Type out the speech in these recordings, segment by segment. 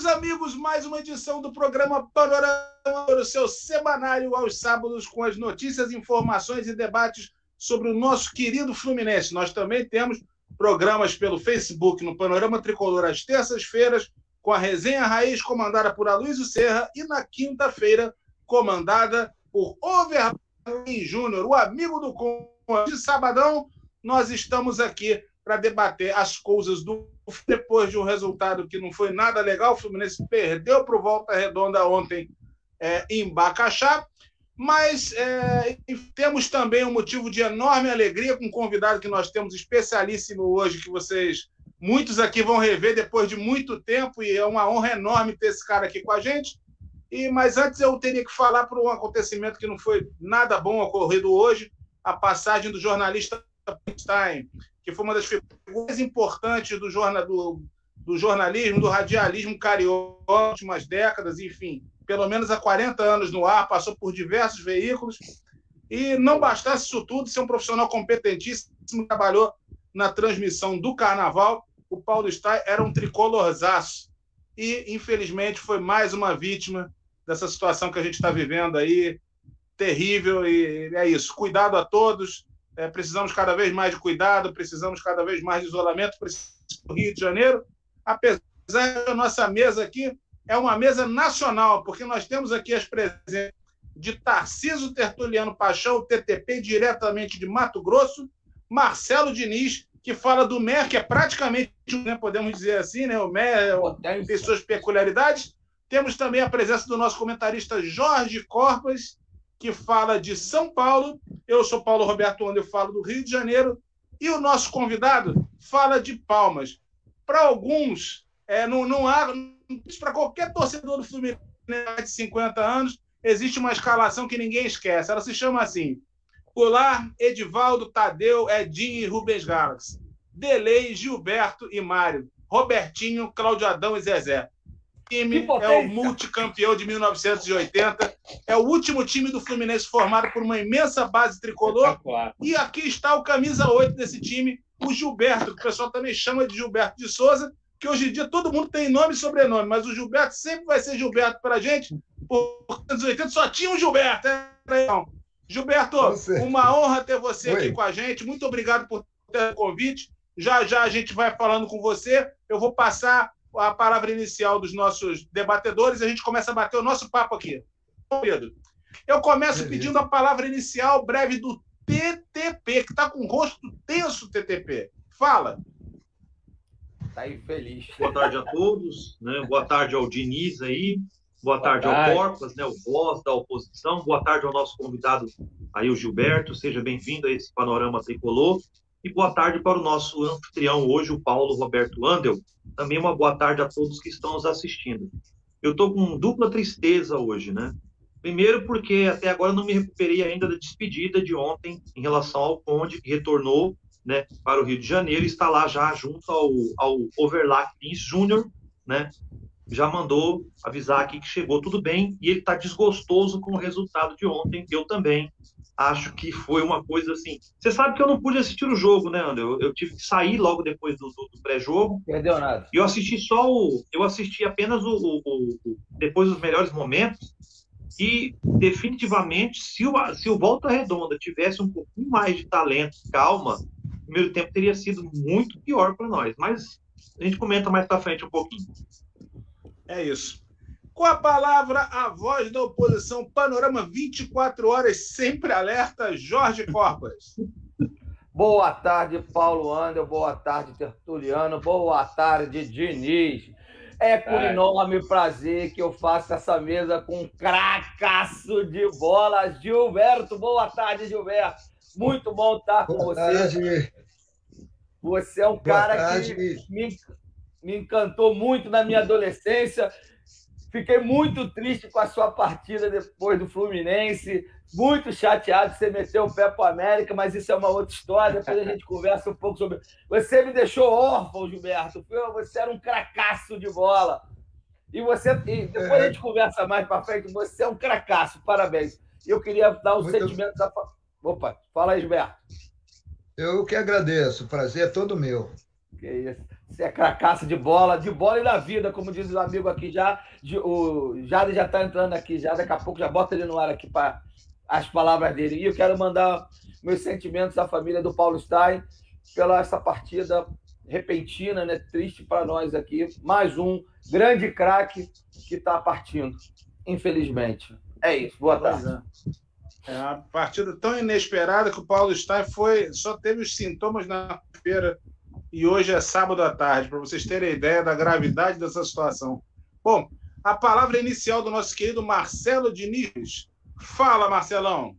Caros amigos, mais uma edição do programa Panorama, o seu semanário aos sábados com as notícias, informações e debates sobre o nosso querido Fluminense. Nós também temos programas pelo Facebook no Panorama Tricolor às terças-feiras, com a resenha raiz comandada por Aloysio Serra e na quinta-feira comandada por Over Júnior, o amigo do de sabadão. Nós estamos aqui para debater as coisas do depois de um resultado que não foi nada legal. O Fluminense perdeu para o Volta Redonda ontem é, em Bacaxá. Mas é, temos também um motivo de enorme alegria com um convidado que nós temos especialíssimo hoje, que vocês, muitos aqui vão rever depois de muito tempo, e é uma honra enorme ter esse cara aqui com a gente. E, mas antes eu teria que falar por um acontecimento que não foi nada bom ocorrido hoje, a passagem do jornalista Stein, que foi uma das figuras importantes do, jornal, do, do jornalismo, do radialismo carioca, últimas décadas, enfim, pelo menos há 40 anos no ar, passou por diversos veículos. E não bastasse isso tudo, ser um profissional competentíssimo, trabalhou na transmissão do carnaval. O Paulo Stein era um tricolorzaço. E, infelizmente, foi mais uma vítima dessa situação que a gente está vivendo aí, terrível. E é isso. Cuidado a todos. É, precisamos cada vez mais de cuidado, precisamos cada vez mais de isolamento, do Rio de Janeiro. Apesar da nossa mesa aqui é uma mesa nacional, porque nós temos aqui as presenças de Tarciso Tertuliano Paixão, TTP, diretamente de Mato Grosso, Marcelo Diniz, que fala do MER, que é praticamente, né, podemos dizer assim, né, o MER tem suas peculiaridades. Temos também a presença do nosso comentarista Jorge Corpas, que fala de São Paulo. Eu sou Paulo Roberto Onda, eu falo do Rio de Janeiro. E o nosso convidado fala de Palmas. Para alguns, é, não, não há. Para qualquer torcedor do Fluminense de 50 anos, existe uma escalação que ninguém esquece. Ela se chama assim: Goulart, Edivaldo, Tadeu, Edinho e Rubens Galaxy. Delei, Gilberto e Mário. Robertinho, Claudio Adão e Zezé time é o multicampeão de 1980. É o último time do Fluminense formado por uma imensa base tricolor. E aqui está o camisa 8 desse time, o Gilberto, que o pessoal também chama de Gilberto de Souza, que hoje em dia todo mundo tem nome e sobrenome, mas o Gilberto sempre vai ser Gilberto para a gente. Por 1980 só tinha um Gilberto. Então, Gilberto, uma honra ter você Oi. aqui com a gente. Muito obrigado por ter o convite. Já já a gente vai falando com você. Eu vou passar a palavra inicial dos nossos debatedores e a gente começa a bater o nosso papo aqui. Pedro, eu começo pedindo a palavra inicial breve do TTP, que está com o rosto tenso, TTP. Fala. Está infeliz. Boa tarde a todos. Né? Boa tarde ao Diniz aí. Boa, Boa tarde, tarde, ao Corpas, né? o voz da oposição. Boa tarde ao nosso convidado aí, o Gilberto. Seja bem-vindo a esse panorama tricolor. E boa tarde para o nosso anfitrião hoje, o Paulo Roberto Andel. Também uma boa tarde a todos que estão nos assistindo. Eu estou com dupla tristeza hoje, né? Primeiro, porque até agora não me recuperei ainda da despedida de ontem em relação ao Conde, que retornou né, para o Rio de Janeiro e está lá já junto ao, ao Overlap Lins Júnior, né? Já mandou avisar aqui que chegou tudo bem e ele está desgostoso com o resultado de ontem. Eu também acho que foi uma coisa assim. Você sabe que eu não pude assistir o jogo, né, André? Eu, eu tive que sair logo depois do, do, pré-jogo. Perdeu nada. E eu assisti só o. Eu assisti apenas o, o, o, depois dos melhores momentos. E definitivamente, se o, se o Volta Redonda tivesse um pouquinho mais de talento, calma, o primeiro tempo teria sido muito pior para nós. Mas a gente comenta mais para frente um pouquinho. É isso. Com a palavra, a voz da oposição, Panorama 24 horas, sempre alerta, Jorge Corpas. Boa tarde, Paulo Andel. Boa tarde, Tertuliano. Boa tarde, Diniz. É com é. enorme prazer que eu faço essa mesa com um cracaço de bola. Gilberto, boa tarde, Gilberto. Muito bom estar com boa você. Tarde. Você é um boa cara tarde. que me, me encantou muito na minha adolescência. Fiquei muito triste com a sua partida depois do Fluminense. Muito chateado você meteu o pé para o América, mas isso é uma outra história. Depois a gente conversa um pouco sobre. Você me deixou órfão, Gilberto. Você era um cracaço de bola. E você. E depois a gente conversa mais para frente. Você é um cracaço. Parabéns. Eu queria dar o um sentimento da. Opa, fala aí, Gilberto. Eu que agradeço. O prazer é todo meu. Que isso. Você é cracaça de bola, de bola e da vida, como diz o amigo aqui já. De, o Jade já está entrando aqui já, daqui a pouco já bota ele no ar aqui para as palavras dele. E eu quero mandar meus sentimentos à família do Paulo Stein pela essa partida repentina, né? Triste para nós aqui. Mais um grande craque que está partindo, infelizmente. É isso. Boa tarde. É uma partida tão inesperada que o Paulo Stein foi, só teve os sintomas na feira e hoje é sábado à tarde, para vocês terem ideia da gravidade dessa situação. Bom, a palavra inicial do nosso querido Marcelo Diniz. Fala, Marcelão.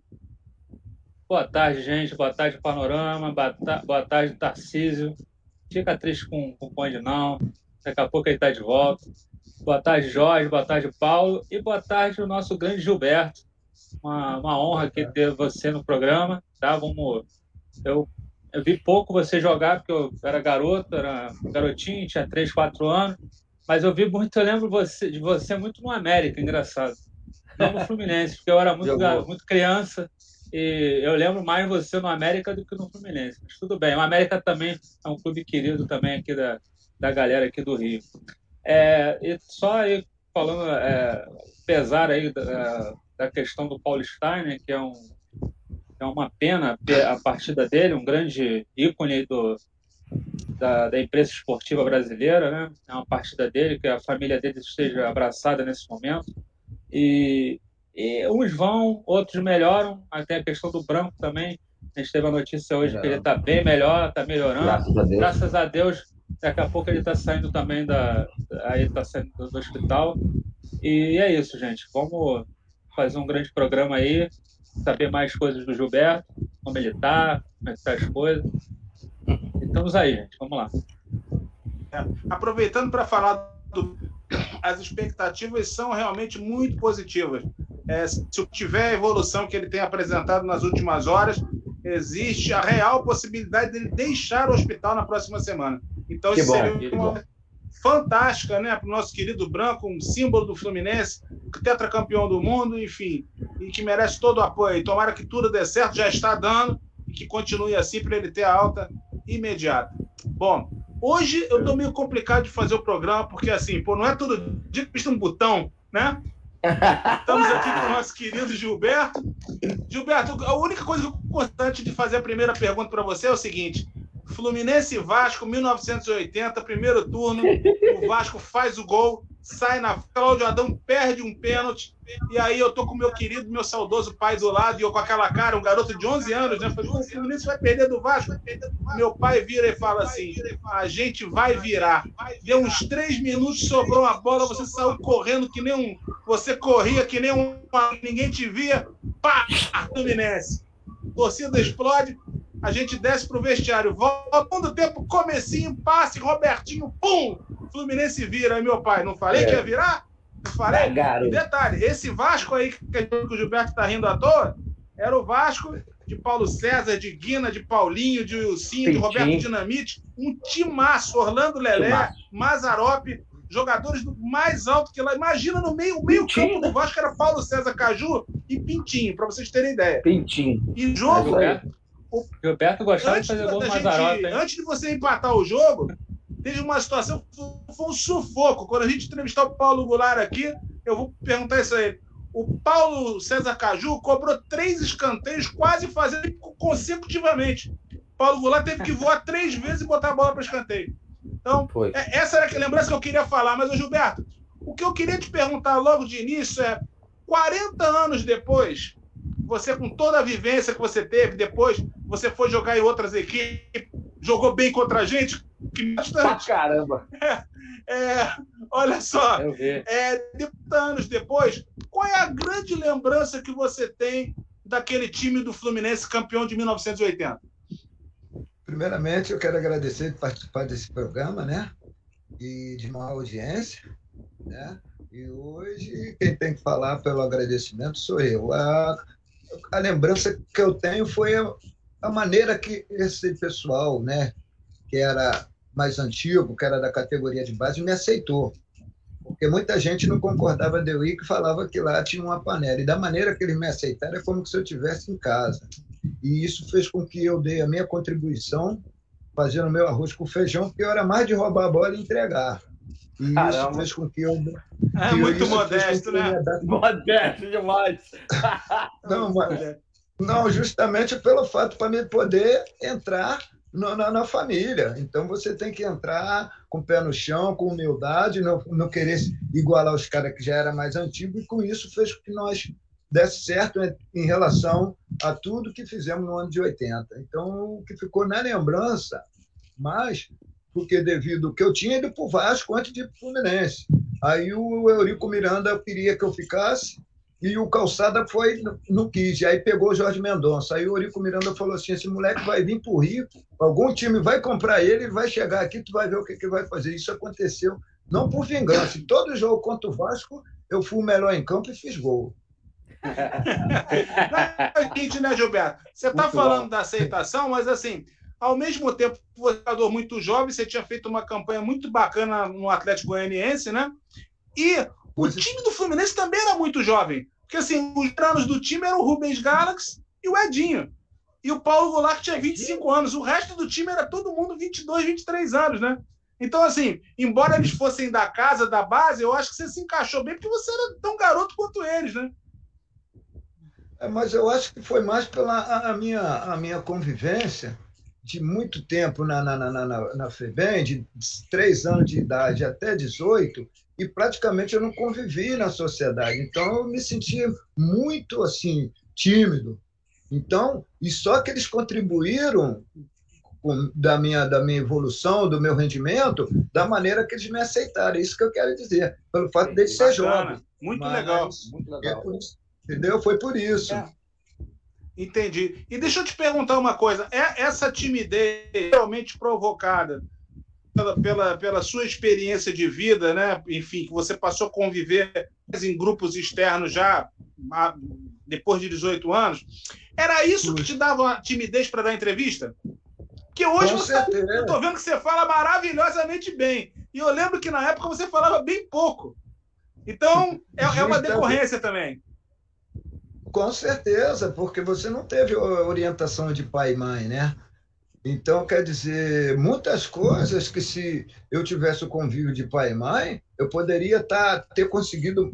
Boa tarde, gente. Boa tarde, Panorama. Boa tarde, Tarcísio. Fica triste com, com o Conde, não. Daqui a pouco ele está de volta. Boa tarde, Jorge. Boa tarde, Paulo. E boa tarde, o nosso grande Gilberto. Uma, uma honra aqui ter você no programa. Tá? Vamos, eu eu vi pouco você jogar, porque eu era garoto, era garotinho, tinha 3, 4 anos. Mas eu vi muito, eu lembro você, de você muito no América, engraçado. Não no Fluminense, porque eu era muito, muito criança e eu lembro mais você no América do que no Fluminense. Mas tudo bem, o América também é um clube querido também aqui da, da galera aqui do Rio. É, e só aí falando, é, pesar aí da, da questão do Paulo Steiner, que é um é uma pena a partida dele, um grande ícone do, da, da imprensa esportiva brasileira, né? É uma partida dele, que a família dele esteja abraçada nesse momento. E, e uns vão, outros melhoram, até a questão do branco também. A gente teve a notícia hoje que ele está bem melhor, está melhorando. Graças a Deus. Graças a Deus. Daqui a pouco ele está saindo também da, aí está saindo do hospital. E é isso, gente. Vamos fazer um grande programa aí saber mais coisas do Gilberto, como ele está, como é que tá as coisas. Estamos aí, gente. Vamos lá. É, aproveitando para falar do, as expectativas são realmente muito positivas. É, se tiver a evolução que ele tem apresentado nas últimas horas, existe a real possibilidade dele deixar o hospital na próxima semana. Então, que isso bom, seria uma, fantástica, né, para o nosso querido Branco, um símbolo do Fluminense, tetracampeão do mundo, enfim, e que merece todo o apoio. Tomara que tudo dê certo, já está dando, e que continue assim para ele ter a alta imediata. Bom, hoje eu estou meio complicado de fazer o programa, porque assim, pô, não é todo dia que precisa um botão, né? Estamos aqui com o nosso querido Gilberto. Gilberto, a única coisa importante de fazer a primeira pergunta para você é o seguinte: Fluminense e Vasco, 1980, primeiro turno. O Vasco faz o gol, sai na. Cláudio Adão perde um pênalti. E aí eu tô com meu querido, meu saudoso pai do lado, e eu com aquela cara, um garoto de 11 anos, né? Falei, o Fluminense vai perder do Vasco. Meu pai vira e fala assim: a gente vai virar. Deu uns três minutos, sobrou a bola, você saiu correndo que nem um. Você corria que nem um. Ninguém te via. Pá! Fluminense. Torcida explode, a gente desce pro vestiário, volta do tempo, comecinho, passe, Robertinho, pum! Fluminense vira, aí meu pai, não falei é. que ia virar? Não falei? É, Detalhe, esse Vasco aí que o Gilberto tá rindo à toa, era o Vasco de Paulo César, de Guina, de Paulinho, de Wilcinho, de Roberto Dinamite, um timaço, Orlando Lelé, timaço. Mazarope, jogadores do mais alto que lá. Imagina no meio, meio campo do Vasco era Paulo César Caju e Pintinho, para vocês terem ideia. Pintinho. E jogo, é o Gilberto gostava antes de fazer gol Mazarope. Antes de você empatar o jogo, teve uma situação, foi um sufoco. Quando a gente entrevistar o Paulo Goulart aqui, eu vou perguntar isso a ele. O Paulo César Caju cobrou três escanteios, quase fazendo consecutivamente. Paulo Goulart teve que voar três vezes e botar a bola para escanteio. Então, é, essa era a lembrança que eu queria falar. Mas, Gilberto, o que eu queria te perguntar logo de início é: 40 anos depois, você com toda a vivência que você teve, depois você foi jogar em outras equipes, jogou bem contra a gente, que bastante. Pra caramba! É, é, olha só, é, 30 anos depois, qual é a grande lembrança que você tem daquele time do Fluminense campeão de 1980? Primeiramente, eu quero agradecer por participar desse programa, né? E de uma audiência, né? E hoje quem tem que falar pelo agradecimento sou eu. A, a lembrança que eu tenho foi a, a maneira que esse pessoal, né, que era mais antigo, que era da categoria de base, me aceitou. Porque muita gente não concordava de eu ir, que falava que lá tinha uma panela. E da maneira que eles me aceitaram, é como se eu estivesse em casa. E isso fez com que eu dei a minha contribuição fazendo meu arroz com feijão, porque eu era mais de roubar a bola e entregar. E Caramba. isso fez com que eu. É que muito modesto, né? Modesto demais. Não, mas, não, justamente pelo fato para me poder entrar na, na, na, família. Então você tem que entrar com o pé no chão, com humildade, não, não querer igualar os caras que já era mais antigos, e com isso fez com que nós desse certo em relação a tudo que fizemos no ano de 80. Então, o que ficou na lembrança, mas porque devido ao que eu tinha ido para o Vasco antes de ir para o Fluminense. Aí o Eurico Miranda queria que eu ficasse e o Calçada foi no quis. E aí pegou o Jorge Mendonça. Aí o Eurico Miranda falou assim: esse moleque vai vir para o Rio, algum time vai comprar ele, vai chegar aqui, tu vai ver o que, que vai fazer. Isso aconteceu não por vingança. Em todo jogo contra o Vasco, eu fui o melhor em campo e fiz gol. é o seguinte, né, Gilberto? Você está falando bom. da aceitação, mas assim, ao mesmo tempo, você é um jogador muito jovem, você tinha feito uma campanha muito bacana no Atlético Goianiense, né? E o é. time do Fluminense também era muito jovem. Porque assim, os anos do time eram o Rubens Galaxy e o Edinho. E o Paulo Goulart tinha 25 anos. O resto do time era todo mundo 22, 23 anos, né? Então, assim, embora eles fossem da casa, da base, eu acho que você se encaixou bem, porque você era tão garoto quanto eles, né? É, mas eu acho que foi mais pela a, a minha, a minha convivência de muito tempo na, na, na, na, na FEBEM, de três anos de idade até 18, e praticamente eu não convivi na sociedade. Então, eu me sentia muito assim tímido. Então, e só que eles contribuíram com, da minha da minha evolução, do meu rendimento, da maneira que eles me aceitaram. É isso que eu quero dizer, pelo fato de ser jovem. Muito Mas, legal, muito legal. É isso, entendeu? Foi por isso. É. Entendi. E deixa eu te perguntar uma coisa: é essa timidez realmente provocada pela, pela, pela sua experiência de vida, né? Enfim, que você passou a conviver em grupos externos já depois de 18 anos, era isso que te dava timidez para dar entrevista? Que hoje você, eu tô vendo que você fala maravilhosamente bem. E eu lembro que na época você falava bem pouco. Então, é, é uma decorrência também. Com certeza, porque você não teve orientação de pai e mãe, né? Então, quer dizer, muitas coisas que se eu tivesse o convívio de pai e mãe, eu poderia tá, ter conseguido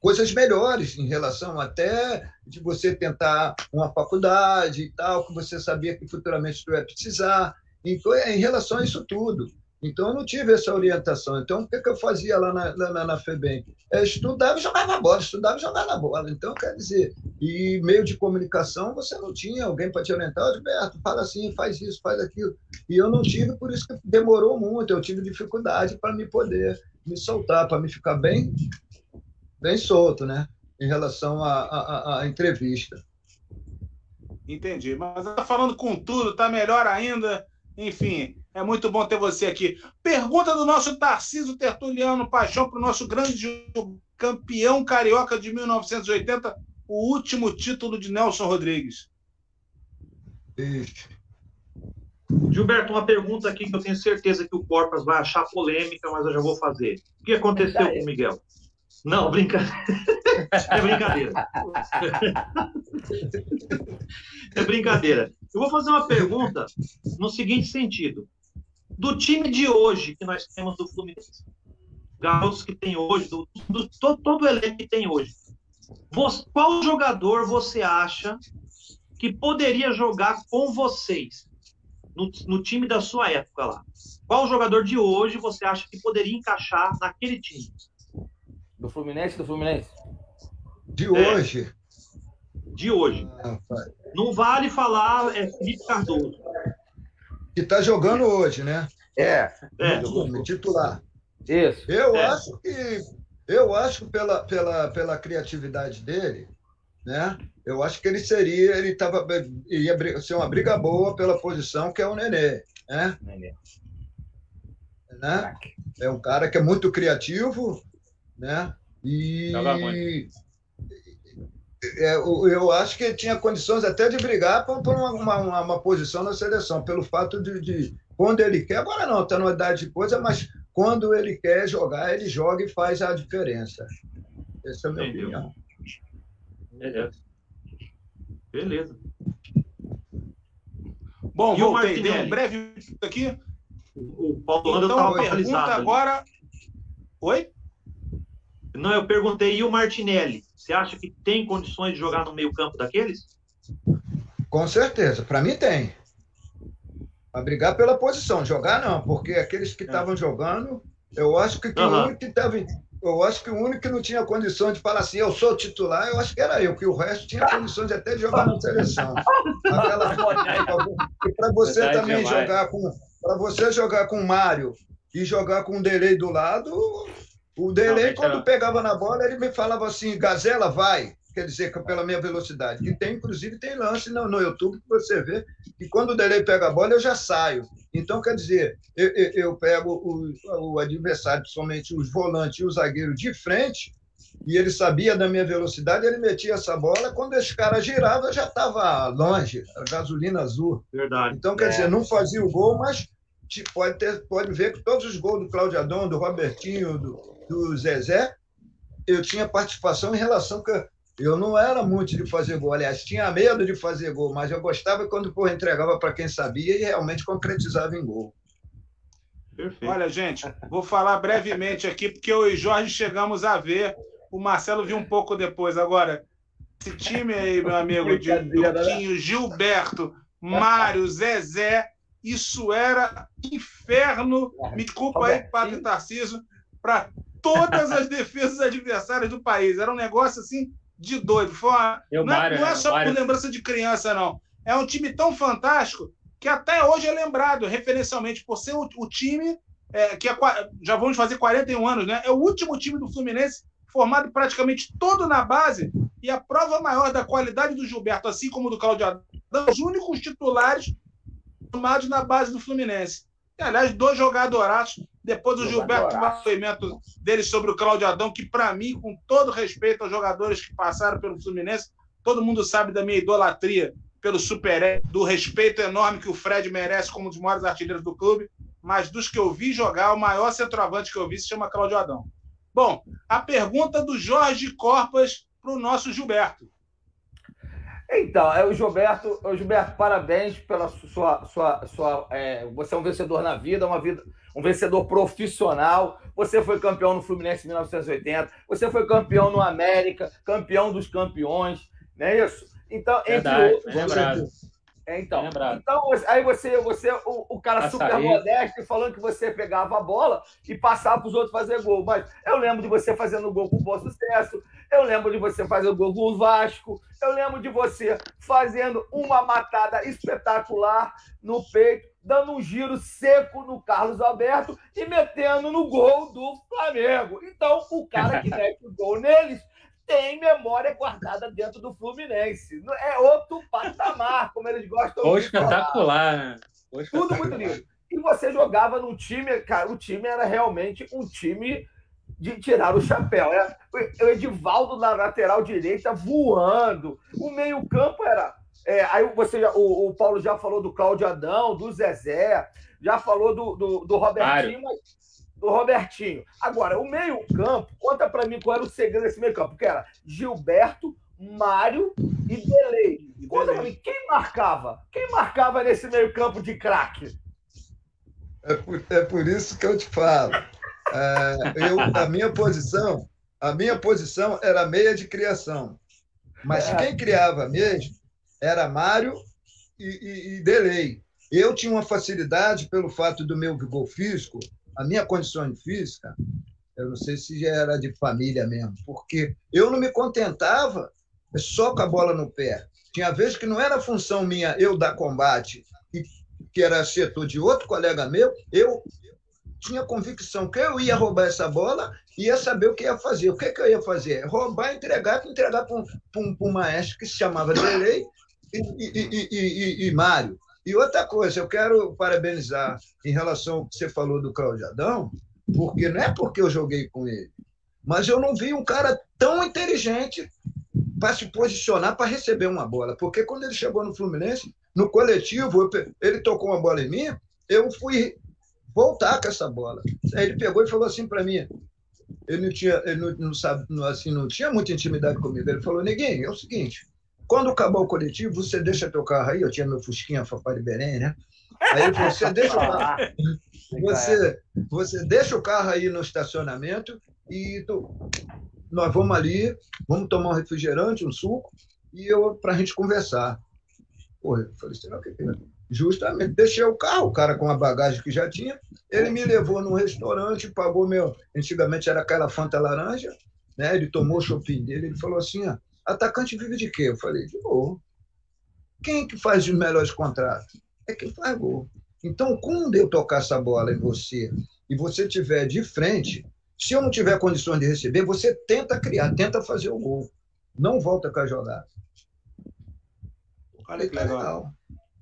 coisas melhores em relação até de você tentar uma faculdade e tal, que você sabia que futuramente tu ia precisar. Então, é em relação a isso tudo. Então, eu não tive essa orientação. Então, o que, que eu fazia lá na, na, na FEBEM? Eu estudava e jogava bola, estudava e jogava bola. Então, quer dizer, e meio de comunicação, você não tinha alguém para te orientar. Alberto, fala assim, faz isso, faz aquilo. E eu não tive, por isso que demorou muito. Eu tive dificuldade para me poder me soltar, para me ficar bem, bem solto, né? Em relação à entrevista. Entendi. Mas tá falando com tudo, tá melhor ainda. Enfim, é muito bom ter você aqui. Pergunta do nosso Tarciso Tertuliano Paixão para o nosso grande campeão carioca de 1980, o último título de Nelson Rodrigues. Gilberto, uma pergunta aqui que eu tenho certeza que o Corpas vai achar polêmica, mas eu já vou fazer. O que aconteceu com o Miguel? Não, brincadeira. É brincadeira. É brincadeira. Eu vou fazer uma pergunta no seguinte sentido do time de hoje que nós temos do Fluminense, garotos que tem hoje, do, do todo, todo o elenco que tem hoje, você, qual jogador você acha que poderia jogar com vocês no, no time da sua época lá? Qual jogador de hoje você acha que poderia encaixar naquele time? Do Fluminense, do Fluminense? De é. hoje. De hoje. Ah, Não vale falar é Felipe Cardoso que está jogando hoje, né? É. é. Titular. Isso. Eu é. acho que eu acho pela, pela, pela criatividade dele, né? Eu acho que ele seria, ele tava, ia ser uma briga boa pela posição que é o Nenê, né? Nenê. Né? É um cara que é muito criativo, né? E é, eu acho que tinha condições até de brigar por, por uma, uma, uma, posição na seleção, pelo fato de, de, quando ele quer, agora não, está numa idade de coisa, mas quando ele quer jogar, ele joga e faz a diferença. Essa é a minha Entendeu. opinião. Beleza. Beleza. Bom, e voltei. Dei um breve aqui. O, o Paulo então, estava pergunta agora. Ali. Oi? Não, eu perguntei, e o Martinelli? Você acha que tem condições de jogar no meio-campo daqueles? Com certeza, para mim tem. Para brigar pela posição, jogar não, porque aqueles que é. estavam é. jogando, eu acho que, uhum. o único que estava. Eu acho que o único que não tinha condição de falar assim, eu sou titular, eu acho que era eu, que o resto tinha condições até de jogar na seleção. Aquela para você Verdade também demais. jogar com. Para você jogar com o Mário e jogar com o Delay do lado, o Delay, quando pegava na bola, ele me falava assim, Gazela, vai quer dizer, pela minha velocidade. E tem, inclusive, tem lance no, no YouTube que você vê que quando o delay pega a bola, eu já saio. Então, quer dizer, eu, eu, eu pego o, o adversário, principalmente os volantes e o zagueiro de frente, e ele sabia da minha velocidade, ele metia essa bola, quando esse cara girava, eu já estava longe, a gasolina azul. Verdade. Então, quer é. dizer, não fazia o gol, mas pode, ter, pode ver que todos os gols do Cláudio Adão, do Robertinho, do, do Zezé, eu tinha participação em relação que eu não era muito de fazer gol, aliás, tinha medo de fazer gol, mas eu gostava quando pô, entregava para quem sabia e realmente concretizava em gol. Perfeito. Olha, gente, vou falar brevemente aqui, porque eu e Jorge chegamos a ver. O Marcelo viu um pouco depois. Agora, esse time aí, meu amigo, de Duquinho, Gilberto, Mário, Zezé, isso era inferno. Me desculpa aí, Padre Tarcísio, para todas as defesas adversárias do país. Era um negócio assim de doido. Foi uma... não, Mário, é, não, é, só Mário. por lembrança de criança, não. É um time tão fantástico que até hoje é lembrado referencialmente por ser o, o time é, que é, já vamos fazer 41 anos, né? É o último time do Fluminense formado praticamente todo na base e a prova maior da qualidade do Gilberto, assim como do Claudio Adão, os únicos titulares formados na base do Fluminense. E, aliás, dois jogadoraços depois o Gilberto depoimento dele sobre o Cláudio Adão, que, para mim, com todo respeito aos jogadores que passaram pelo Fluminense, todo mundo sabe da minha idolatria pelo super do respeito enorme que o Fred merece como um dos maiores artilheiros do clube, mas dos que eu vi jogar, o maior centroavante que eu vi se chama Cláudio Adão. Bom, a pergunta do Jorge Corpas para o nosso Gilberto. Então, é o Gilberto, o Gilberto, parabéns pela sua, sua, sua é, você é um vencedor na vida, uma vida, um vencedor profissional. Você foi campeão no Fluminense em 1980, você foi campeão no América, campeão dos campeões, não é isso? Então, Verdade, entre outros. É, então, então, aí você, você o, o cara super modesto falando que você pegava a bola e passava para os outros fazer gol. Mas eu lembro de você fazendo gol com bom sucesso, eu lembro de você fazendo gol com o Vasco, eu lembro de você fazendo uma matada espetacular no peito, dando um giro seco no Carlos Alberto e metendo no gol do Flamengo. Então, o cara que mete o gol neles tem memória guardada dentro do Fluminense. É outro patamar, como eles gostam Foi de espetacular, né? Foi Tudo muito lindo. E você jogava num time, cara, o time era realmente um time de tirar o chapéu. Era o Edivaldo na lateral direita voando. O meio-campo era. É, aí você, o, o, Paulo já falou do Cláudio Adão, do Zezé, já falou do, do, do Robertinho, mas do Robertinho. Agora, o meio-campo, conta para mim qual era o segredo desse meio-campo, que era Gilberto, Mário e Delei. Conta para mim, quem marcava? Quem marcava nesse meio-campo de craque? É por, é por isso que eu te falo. É, eu, a minha posição, a minha posição era meia de criação. Mas é. quem criava mesmo era Mário e, e, e Delei. Eu tinha uma facilidade pelo fato do meu vigor físico, a minha condição física, eu não sei se já era de família mesmo, porque eu não me contentava só com a bola no pé. Tinha vezes que não era função minha eu dar combate, que era setor de outro colega meu, eu tinha convicção que eu ia roubar essa bola e ia saber o que ia fazer. O que, que eu ia fazer? Roubar, entregar, entregar para um, um, um, maestro que se chamava Delei e, e, e, e, e Mário. E outra coisa, eu quero parabenizar em relação ao que você falou do Cláudio Adão, porque não é porque eu joguei com ele, mas eu não vi um cara tão inteligente para se posicionar para receber uma bola. Porque quando ele chegou no Fluminense, no coletivo, ele tocou uma bola em mim, eu fui voltar com essa bola. Aí ele pegou e falou assim para mim, ele não tinha, ele não, não sabe, não, assim, não tinha muita intimidade comigo. Ele falou, Neguinho, é o seguinte, quando acabar o coletivo, você deixa teu carro aí. Eu tinha meu Fusquinha Fafá de Belém, né? Aí ele falou: você deixa o carro. Você, você deixa o carro aí no estacionamento e tu, nós vamos ali, vamos tomar um refrigerante, um suco, e eu para a gente conversar. Porra, eu falei, será que é? Justamente, deixei o carro, o cara com a bagagem que já tinha, ele me levou num restaurante, pagou meu. Antigamente era aquela Fanta laranja, né? Ele tomou o shopping dele, ele falou assim: ó, atacante vive de quê? Eu falei, de gol. Quem que faz os melhores contratos? É quem faz gol. Então, quando eu tocar essa bola em você e você tiver de frente, se eu não tiver condições de receber, você tenta criar, tenta fazer o gol. Não volta com a jogada. Olha que legal. legal.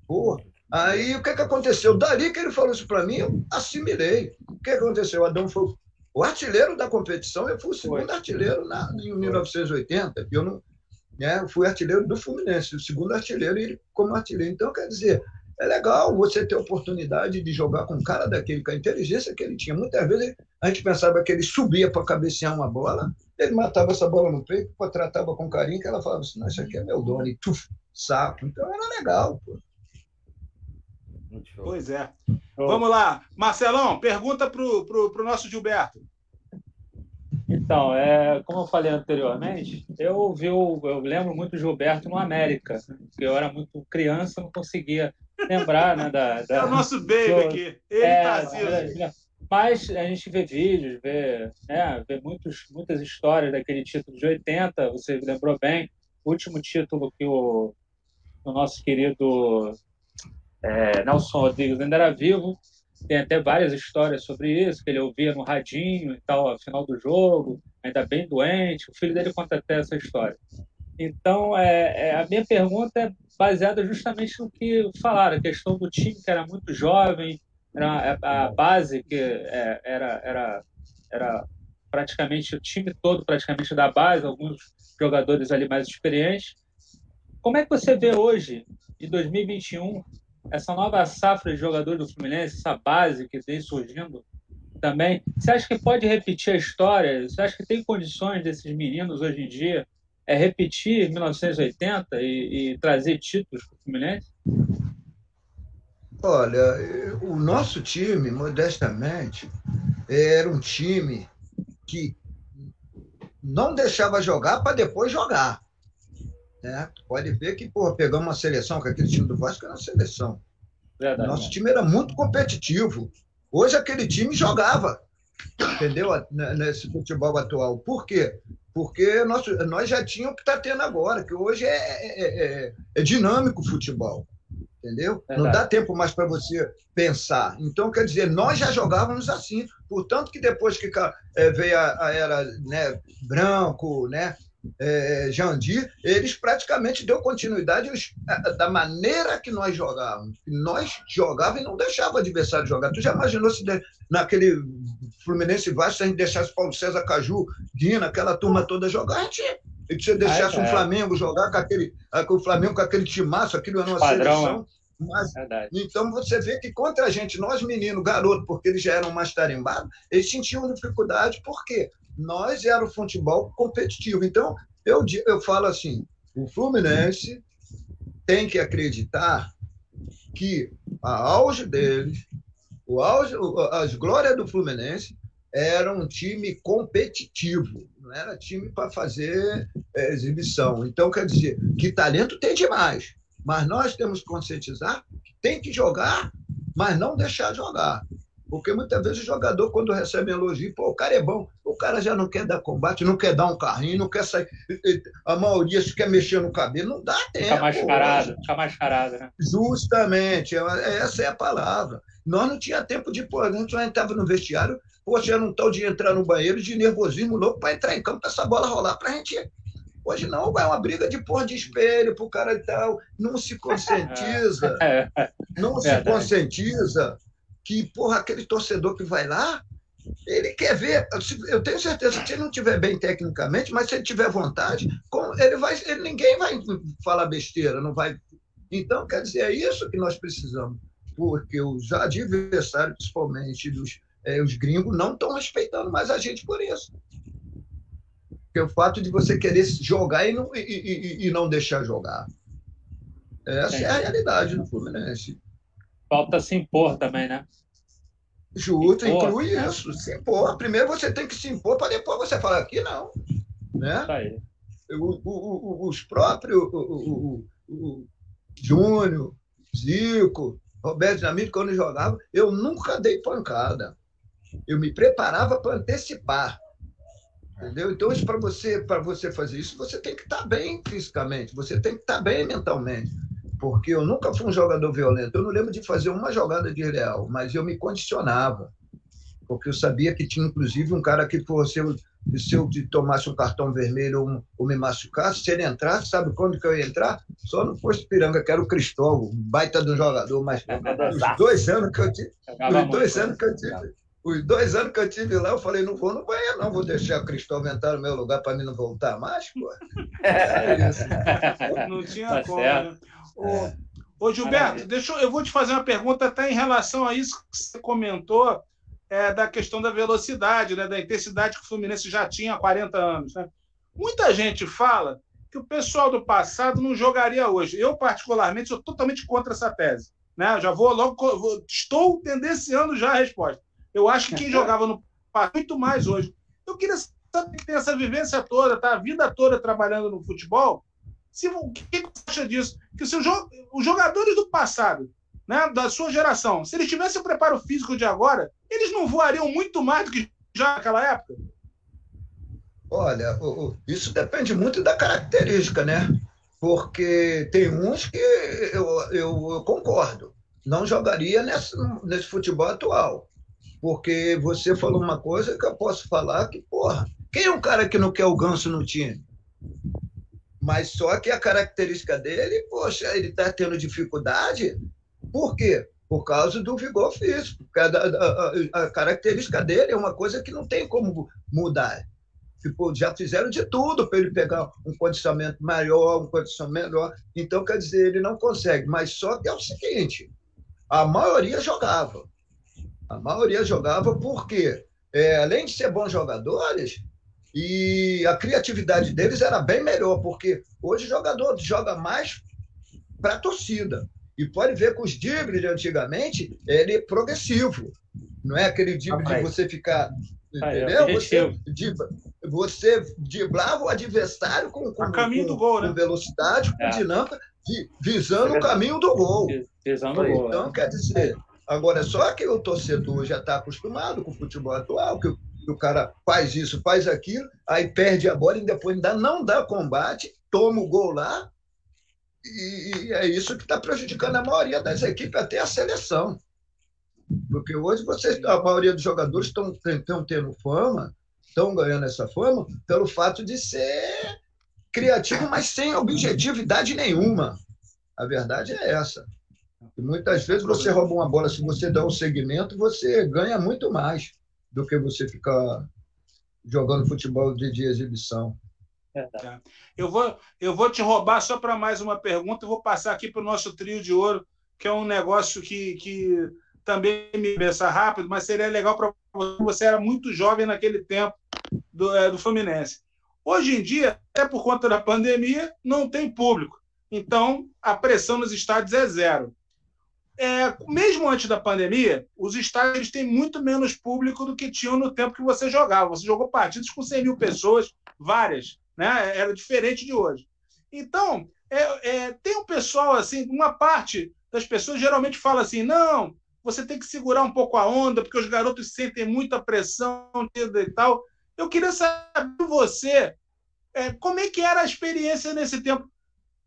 Boa. Aí o que, que aconteceu? Dali que ele falou isso para mim, eu assimilei. O que aconteceu? O Adão foi o artilheiro da competição, eu fui o segundo foi. artilheiro na, em 1980. Eu não, né, fui artilheiro do Fluminense, o segundo artilheiro e ele como artilheiro. Então, quer dizer, é legal você ter a oportunidade de jogar com um cara daquele, com a inteligência que ele tinha. Muitas vezes a gente pensava que ele subia para cabecear uma bola, ele matava essa bola no peito, tratava com carinho, que ela falava assim, não, isso aqui é meu dono, e tuf, saco. Então era legal, pô. Pois é. Vamos lá. Marcelão, pergunta para o pro, pro nosso Gilberto. Então, é, como eu falei anteriormente, eu vi o, eu lembro muito do Gilberto no América, eu era muito criança, não conseguia lembrar, né, da, da É o nosso baby do, aqui, ele é, tá Mas a gente vê vídeos, vê, né, vê muitos, muitas histórias daquele título de 80, você lembrou bem, o último título que o, o nosso querido é, Nelson Rodrigues ainda era vivo, tem até várias histórias sobre isso, que ele ouvia no radinho e tal, ao final do jogo, ainda bem doente. O filho dele conta até essa história. Então, é, é, a minha pergunta é baseada justamente no que falaram, a questão do time que era muito jovem, era a base que é, era, era, era praticamente o time todo praticamente da base, alguns jogadores ali mais experientes. Como é que você vê hoje, em 2021, essa nova safra de jogadores do Fluminense, essa base que vem surgindo também, você acha que pode repetir a história? Você acha que tem condições desses meninos hoje em dia é, repetir 1980 e, e trazer títulos para o Fluminense? Olha, o nosso time, modestamente, era um time que não deixava jogar para depois jogar. Né? Pode ver que, pô, pegamos uma seleção, que aquele time do Vasco era uma seleção. Verdade, Nosso né? time era muito competitivo. Hoje aquele time jogava, entendeu? Nesse futebol atual. Por quê? Porque nós, nós já tínhamos o que está tendo agora, que hoje é, é, é, é dinâmico o futebol. Entendeu? Verdade. Não dá tempo mais para você pensar. Então, quer dizer, nós já jogávamos assim. Portanto, que depois que é, veio a, a era né, branco, né, é, Jandir, eles praticamente deu continuidade da maneira que nós jogávamos. Nós jogávamos e não deixava o adversário jogar. Tu já imaginou se de, naquele Fluminense Vasco, se a gente deixasse Paulo César Caju, Guina, aquela turma toda jogar, a gente e se você deixasse o um Flamengo jogar com aquele, com o Flamengo com aquele timaço, aquilo era uma Padrão, seleção. Mas, então você vê que contra a gente, nós meninos, garoto, porque eles já eram mais tarimbados, eles sentiam dificuldade, por quê? Nós era o futebol competitivo. Então, eu, eu falo assim: o Fluminense tem que acreditar que a auge deles, o auge, as glórias do Fluminense, era um time competitivo, não era time para fazer é, exibição. Então, quer dizer, que talento tem demais, mas nós temos que conscientizar que tem que jogar, mas não deixar jogar. Porque muitas vezes o jogador, quando recebe elogio, pô, o cara é bom, o cara já não quer dar combate, não quer dar um carrinho, não quer sair. A maioria se quer mexer no cabelo, não dá tempo. Fica mascarado, fica mascarado, né? Justamente, é, essa é a palavra. Nós não tinha tempo de, pô, a gente estava no vestiário, poxa, era um tal de entrar no banheiro de nervosismo louco para entrar em campo, para essa bola rolar para a gente. Hoje não, é uma briga de porra de espelho pro cara e tal. Não se conscientiza. É, é. não se conscientiza que, porra, aquele torcedor que vai lá, ele quer ver. Eu tenho certeza que se ele não estiver bem tecnicamente, mas se ele tiver vontade, ele vai, ele, ninguém vai falar besteira, não vai. Então, quer dizer, é isso que nós precisamos, porque os adversários, principalmente dos, é, os gringos, não estão respeitando mais a gente por isso. que é o fato de você querer jogar e não, e, e, e não deixar jogar. Essa é. é a realidade do Fluminense. Falta se impor também, né? Justo, inclui isso. Se impor. Primeiro você tem que se impor para depois você falar aqui não. Né? Isso aí. O, o, o, os próprios o, o, Júnior, Zico, Roberto Dinamite, quando jogava, eu nunca dei pancada. Eu me preparava para antecipar. Entendeu? Então, para você, você fazer isso, você tem que estar tá bem fisicamente, você tem que estar tá bem mentalmente. Porque eu nunca fui um jogador violento. Eu não lembro de fazer uma jogada de real, mas eu me condicionava. Porque eu sabia que tinha, inclusive, um cara que, se eu, se eu tomasse um cartão vermelho ou, ou, me machucasse, se ele entrasse, sabe quando que eu ia entrar? Só no posto Piranga, que era o Cristóvão, um baita do jogador, mas os dois anos que eu tive. Os dois anos que eu tive os dois anos que eu tive lá, eu falei, não vou no banheiro, não, vou deixar o Cristóvão entrar no meu lugar para mim não voltar mais, pô. É isso. Não tinha tá como, né? Ô, ô Gilberto, deixa eu, eu vou te fazer uma pergunta até em relação a isso que você comentou é, da questão da velocidade, né, da intensidade que o Fluminense já tinha há 40 anos. Né? Muita gente fala que o pessoal do passado não jogaria hoje. Eu, particularmente, sou totalmente contra essa tese. Né? Já vou logo. Vou, estou tendenciando já a resposta. Eu acho que quem jogava no passado muito mais hoje. Eu queria saber que tem essa vivência toda, tá? a vida toda trabalhando no futebol. Se, o que, você acha disso? Que se os jogadores do passado, né, da sua geração, se eles tivessem o preparo físico de agora, eles não voariam muito mais do que já naquela época? Olha, isso depende muito da característica, né? Porque tem uns que eu, eu, eu concordo, não jogaria nesse, nesse futebol atual. Porque você falou uma coisa que eu posso falar que, porra, quem é um cara que não quer o ganso no time? Mas só que a característica dele, poxa, ele está tendo dificuldade. Por quê? Por causa do vigor físico. A, a, a, característica dele é uma coisa que não tem como mudar. Tipo, já fizeram de tudo para ele pegar um condicionamento maior, um condicionamento melhor. Então, quer dizer, ele não consegue. Mas só que é o seguinte: a maioria jogava. A maioria jogava porque, é, além de ser bons jogadores, e a criatividade deles era bem melhor, porque hoje o jogador joga mais para a torcida. E pode ver que os dribles de antigamente, ele é progressivo. Não é aquele drible okay. de você ficar. Entendeu? Ah, é você, você driblava o adversário com, com, caminho com, do gol, né? com velocidade, com é. dinâmica, visando o caminho do gol. Visando o gol. Então, é. quer dizer, agora só que o torcedor já está acostumado com o futebol atual, que que o cara faz isso, faz aquilo, aí perde a bola e depois ainda não dá combate, toma o gol lá, e, é isso que está prejudicando a maioria das equipes, até a seleção. Porque hoje vocês, a maioria dos jogadores estão tendo fama, estão ganhando essa fama pelo fato de ser criativo, mas sem objetividade nenhuma. A verdade é essa. E muitas vezes você rouba uma bola, se você dá um segmento, você ganha muito mais do que você ficar jogando futebol de, de exibição. É. Eu vou, eu vou te roubar só para mais uma pergunta. Eu vou passar aqui para o nosso trio de ouro, que é um negócio que, que também me pensa rápido, mas seria legal para você. Você era muito jovem naquele tempo do, é, do Fluminense. Hoje em dia, até por conta da pandemia, não tem público. Então, a pressão nos estádios é zero é, mesmo antes da pandemia, os estádios têm muito menos público do que tinham no tempo que você jogava. Você jogou partidas com 100 mil pessoas, várias, né? Era diferente de hoje. Então, é, é, tem um pessoal assim, uma parte das pessoas geralmente fala assim: não, você tem que segurar um pouco a onda, porque os garotos sentem muita pressão e tal. Eu queria saber de você é, como é que era a experiência nesse tempo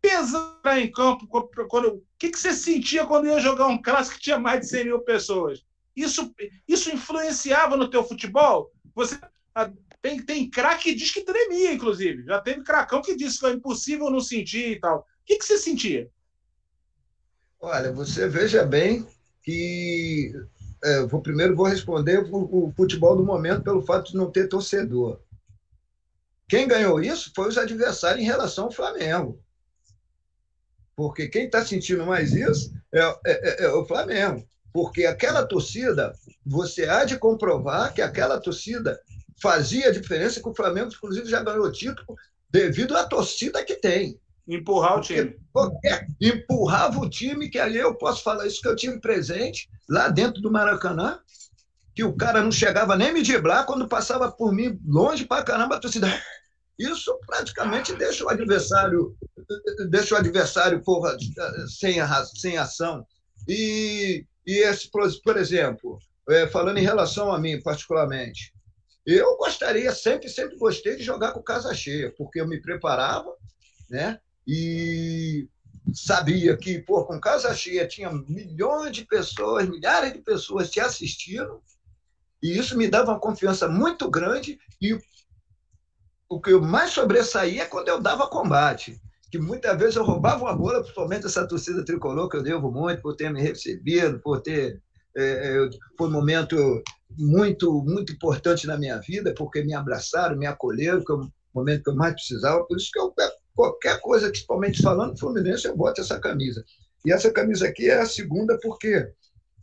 pesar em campo? Quando, o que, que você sentia quando ia jogar um clássico que tinha mais de 100 mil pessoas? Isso, isso influenciava no teu futebol? Você tem, tem craque que diz que tremia, inclusive. Já teve cracão que disse que foi impossível não sentir e tal. O que, que você sentia? Olha, você veja bem que é, vou, primeiro vou responder o, o, futebol do momento pelo fato de não ter torcedor. Quem ganhou isso foi os adversários em relação ao Flamengo. Porque quem está sentindo mais isso é, é, é, é, o Flamengo. Porque aquela torcida, você há de comprovar que aquela torcida fazia diferença, que o Flamengo, inclusive, já ganhou o título devido à torcida que tem. Empurrar o time. Qualquer, empurrava o time, que ali eu posso falar isso, que eu tive presente lá dentro do Maracanã, que o cara não chegava nem me driblar quando passava por mim, longe pra caramba, a torcida. Isso praticamente deixa o adversário, deixa o adversário porra, sem, sem ação. E, e esse, por exemplo, é, falando em relação a mim particularmente, eu gostaria, sempre, sempre gostei de jogar com casa cheia, porque eu me preparava, né? E sabia que, pô, com casa cheia tinha milhões de pessoas, milhares de pessoas te assistindo, e isso me dava uma confiança muito grande, e o que eu mais sobressaía é quando eu dava combate, que muitas vezes eu roubava uma bola, principalmente essa torcida tricolor, que eu devo muito por ter me recebido, por ter. É, é foi um momento muito, muito importante na minha vida, porque me abraçaram, me acolheram, que é o momento que eu mais precisava, por isso que eu qualquer coisa, principalmente falando Fluminense, eu boto essa camisa. E essa camisa aqui é a segunda porque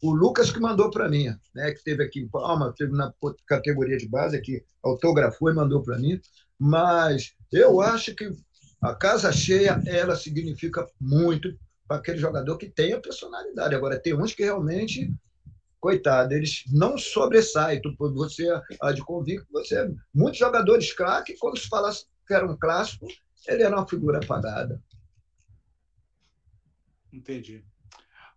o Lucas que mandou para mim, né, que teve aqui em Palma, teve na categoria de base, que autografou e mandou para mim, mas eu acho que a casa cheia, ela significa muito para aquele jogador que tem a personalidade. Agora, tem uns que realmente, coitado, eles não sobressaem. Você há de convir que você. Muitos jogadores craque, quando se falasse que era um clássico, ele era uma figura apagada. Entendi.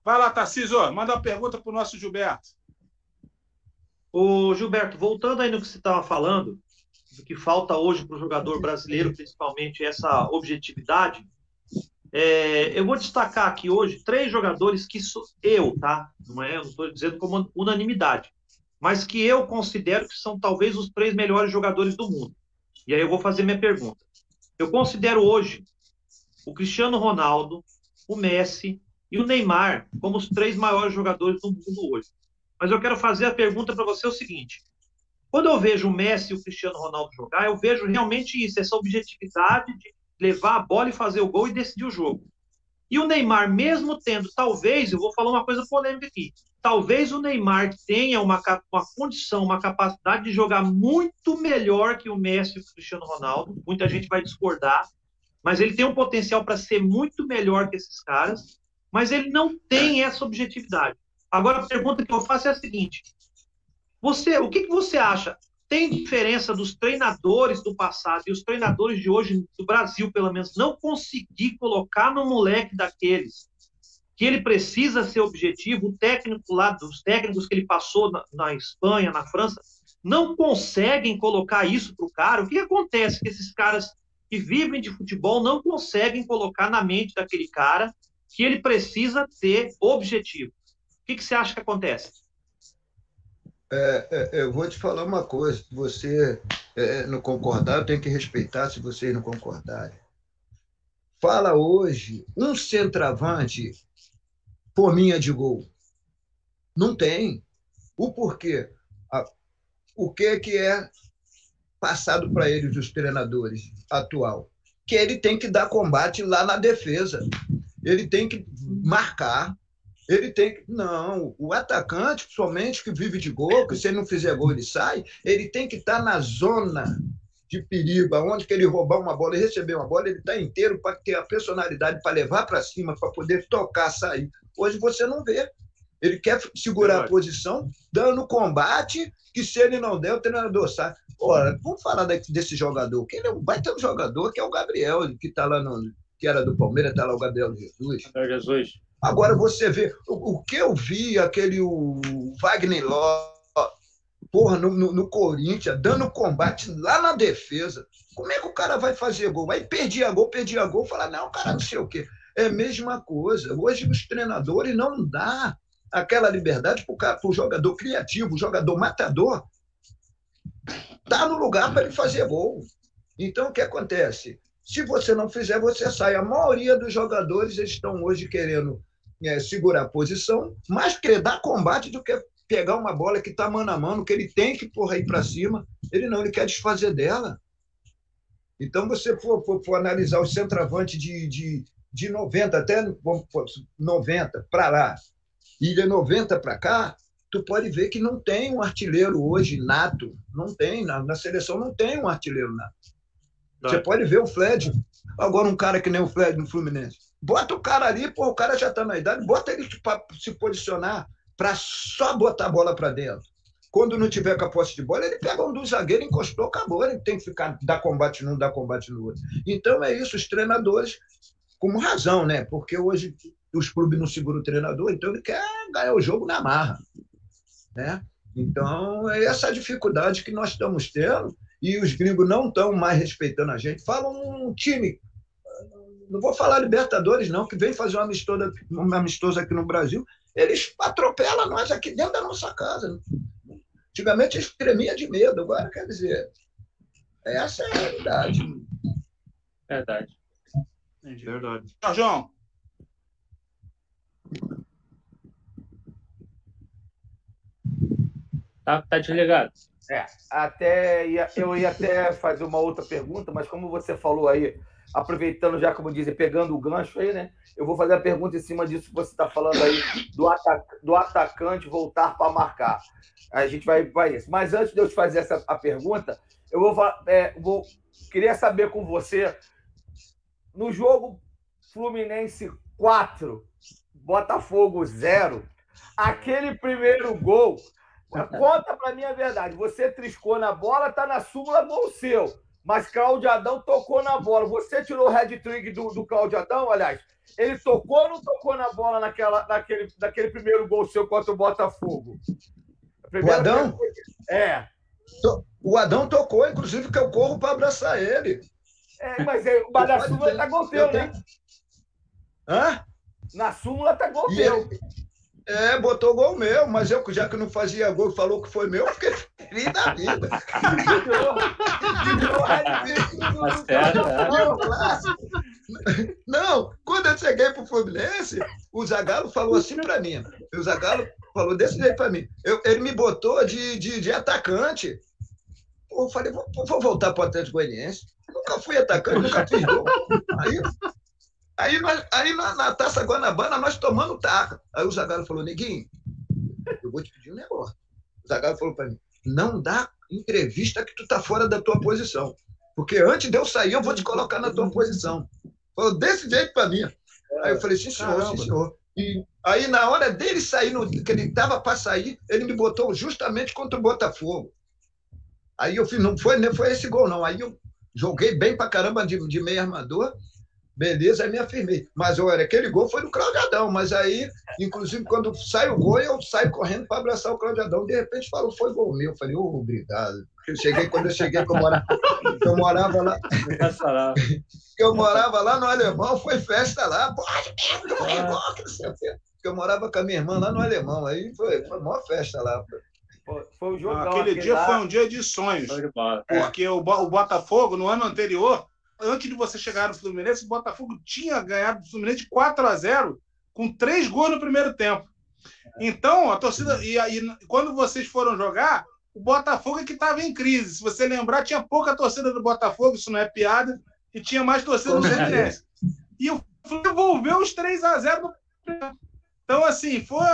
Vai lá, Tarcísio, manda uma pergunta para o nosso Gilberto. Ô, Gilberto, voltando aí no que você estava falando, do que falta hoje para o jogador brasileiro, principalmente essa objetividade, é, eu vou destacar aqui hoje três jogadores que sou eu, tá? Não é, não estou dizendo como unanimidade, mas que eu considero que são talvez os três melhores jogadores do mundo. E aí eu vou fazer minha pergunta. Eu considero hoje o Cristiano Ronaldo, o Messi e o Neymar como os três maiores jogadores do mundo hoje. Mas eu quero fazer a pergunta para você o seguinte: quando eu vejo o Messi e o Cristiano Ronaldo jogar, eu vejo realmente isso, essa objetividade de levar a bola e fazer o gol e decidir o jogo. E o Neymar, mesmo tendo, talvez, eu vou falar uma coisa polêmica aqui, talvez o Neymar tenha uma, uma condição, uma capacidade de jogar muito melhor que o Messi e o Cristiano Ronaldo. Muita gente vai discordar, mas ele tem um potencial para ser muito melhor que esses caras, mas ele não tem essa objetividade. Agora, a pergunta que eu faço é a seguinte: você, o que, que você acha? Tem diferença dos treinadores do passado e os treinadores de hoje, do Brasil, pelo menos, não conseguir colocar no moleque daqueles que ele precisa ser objetivo, o técnico lá, dos técnicos que ele passou na, na Espanha, na França, não conseguem colocar isso para o cara. O que acontece que esses caras que vivem de futebol não conseguem colocar na mente daquele cara que ele precisa ter objetivo? O que, que você acha que acontece? É, é, eu vou te falar uma coisa. Se você é, não concordar, eu tenho que respeitar se vocês não concordarem. Fala hoje um centroavante por minha de gol. Não tem. O porquê? O que, que é passado para eles, os treinadores atual? Que ele tem que dar combate lá na defesa. Ele tem que marcar. Ele tem que. Não, o atacante, somente que vive de gol, que se ele não fizer gol, ele sai, ele tem que estar na zona de perigo, aonde que ele roubar uma bola e receber uma bola, ele está inteiro para ter a personalidade para levar para cima, para poder tocar, sair. Hoje você não vê. Ele quer segurar a posição, dando combate, que se ele não der, o treinador sai. Ora, vamos falar desse jogador, que ele é um baita jogador, que é o Gabriel, que está lá no. que era do Palmeiras, está lá o Gabriel Jesus. Gabriel Jesus. Agora você vê, o, o, que eu vi, aquele o Wagner Ló, porra, no, no, no, Corinthians, dando combate lá na defesa. Como é que o cara vai fazer gol? Vai perder a gol, perder a gol, falar, não, cara, não sei o quê. É a mesma coisa. Hoje os treinadores não dá aquela liberdade para o jogador criativo, o jogador matador, tá no lugar para ele fazer gol. Então o que acontece? Se você não fizer, você sai. A maioria dos jogadores estão hoje querendo é, segurar a posição, mais querer dar combate do que pegar uma bola que está mano a mano, que ele tem que porra ir para cima. Ele não, ele quer desfazer dela. Então, você for, for, for analisar o centroavante de, de, de 90 até 90 para lá e de 90 para cá, tu pode ver que não tem um artilheiro hoje nato. Não tem, na, na seleção não tem um artilheiro nato. Você pode ver o Fred, agora um cara que nem o Fred no Fluminense. Bota o cara ali, pô, o cara já está na idade, bota ele para se posicionar para só botar a bola para dentro. Quando não tiver com a posse de bola, ele pega um dos zagueiros, encostou, acabou. Ele tem que ficar, dar combate num, dar combate no outro. Então é isso, os treinadores, com razão, né? Porque hoje os clubes não seguram o treinador, então ele quer ganhar o jogo na marra. Né? Então, é essa dificuldade que nós estamos tendo, e os gringos não estão mais respeitando a gente. Falam um time, não vou falar Libertadores, não, que vem fazer uma amistosa, uma amistosa aqui no Brasil, eles atropelam nós aqui dentro da nossa casa. Antigamente eles tremiam de medo, agora quer dizer, essa é a realidade. Verdade. Verdade. João, Tá, tá desligado. É, até ia, eu ia até fazer uma outra pergunta, mas como você falou aí, aproveitando já, como dizem, pegando o gancho aí, né? Eu vou fazer a pergunta em cima disso que você está falando aí, do, atac, do atacante voltar para marcar. A gente vai para isso. Mas antes de eu te fazer essa a pergunta, eu vou, é, vou queria saber com você, no jogo Fluminense 4, Botafogo 0, aquele primeiro gol Conta para mim a verdade. Você triscou na bola, tá na súmula gol seu. Mas Cláudio Adão tocou na bola. Você tirou o head trick do, do Cláudio Adão, aliás. Ele tocou ou não tocou na bola naquela, naquele, naquele primeiro gol seu contra o Botafogo? O Adão? É. O Adão tocou, inclusive, que eu corro para abraçar ele. É, mas é, na súmula tá gol teu, né? Hã? Na súmula tá gol teu. Ele... É, botou gol meu, mas eu, já que não fazia gol, falou que foi meu, fiquei feliz da vida. não, quando eu cheguei pro Fluminense, o Zagallo falou assim para mim. O Zagallo falou desse jeito para mim. Eu, ele me botou de, de, de atacante. Eu falei, vou, vou voltar para o Atlético Goianiense. Nunca fui atacante, nunca fiz gol. Aí Aí, nós, aí na, na, Taça Guanabana, nós tomando taca. Aí o Zagallo falou, Neguinho, eu vou te pedir um negócio. O Zagallo falou para mim, não dá entrevista que tu tá fora da tua posição. Porque antes de eu sair, eu vou te colocar na tua posição. Falou desse jeito para mim. Aí eu falei, sim, senhor, Caramba. sim, senhor. E aí, na hora dele sair, no, que ele estava para sair, ele me botou justamente contra o Botafogo. Aí eu fiz, não foi, não foi esse gol, não. Aí eu joguei bem para caramba de, de meio armador Beleza, aí me afirmei. Mas olha, aquele gol foi do Claudiadão, mas aí, inclusive, quando sai o gol, eu saio correndo para abraçar o Claudiadão. De repente falou, foi gol meu. Eu falei, oh, obrigado. Eu cheguei, quando eu cheguei, que eu morava, que eu morava lá. que eu morava lá no Alemão, foi festa lá. Pode mesmo, que eu morava com a minha irmã lá no Alemão. Aí foi, foi uma festa lá. Foi, foi um jogo. Aquele dia lá. foi um dia de sonhos. Porque o, o Botafogo, no ano anterior, antes de você chegar no Fluminense, o Botafogo tinha ganhado o Fluminense de 4 a 0 com três gols no primeiro tempo. Então, a torcida. E aí, quando vocês foram jogar, o Botafogo é que estava em crise. Se você lembrar, tinha pouca torcida do Botafogo, isso não é piada, e tinha mais torcida do Fluminense. E o Fluminense devolveu os 3 a 0 no Então, assim, foi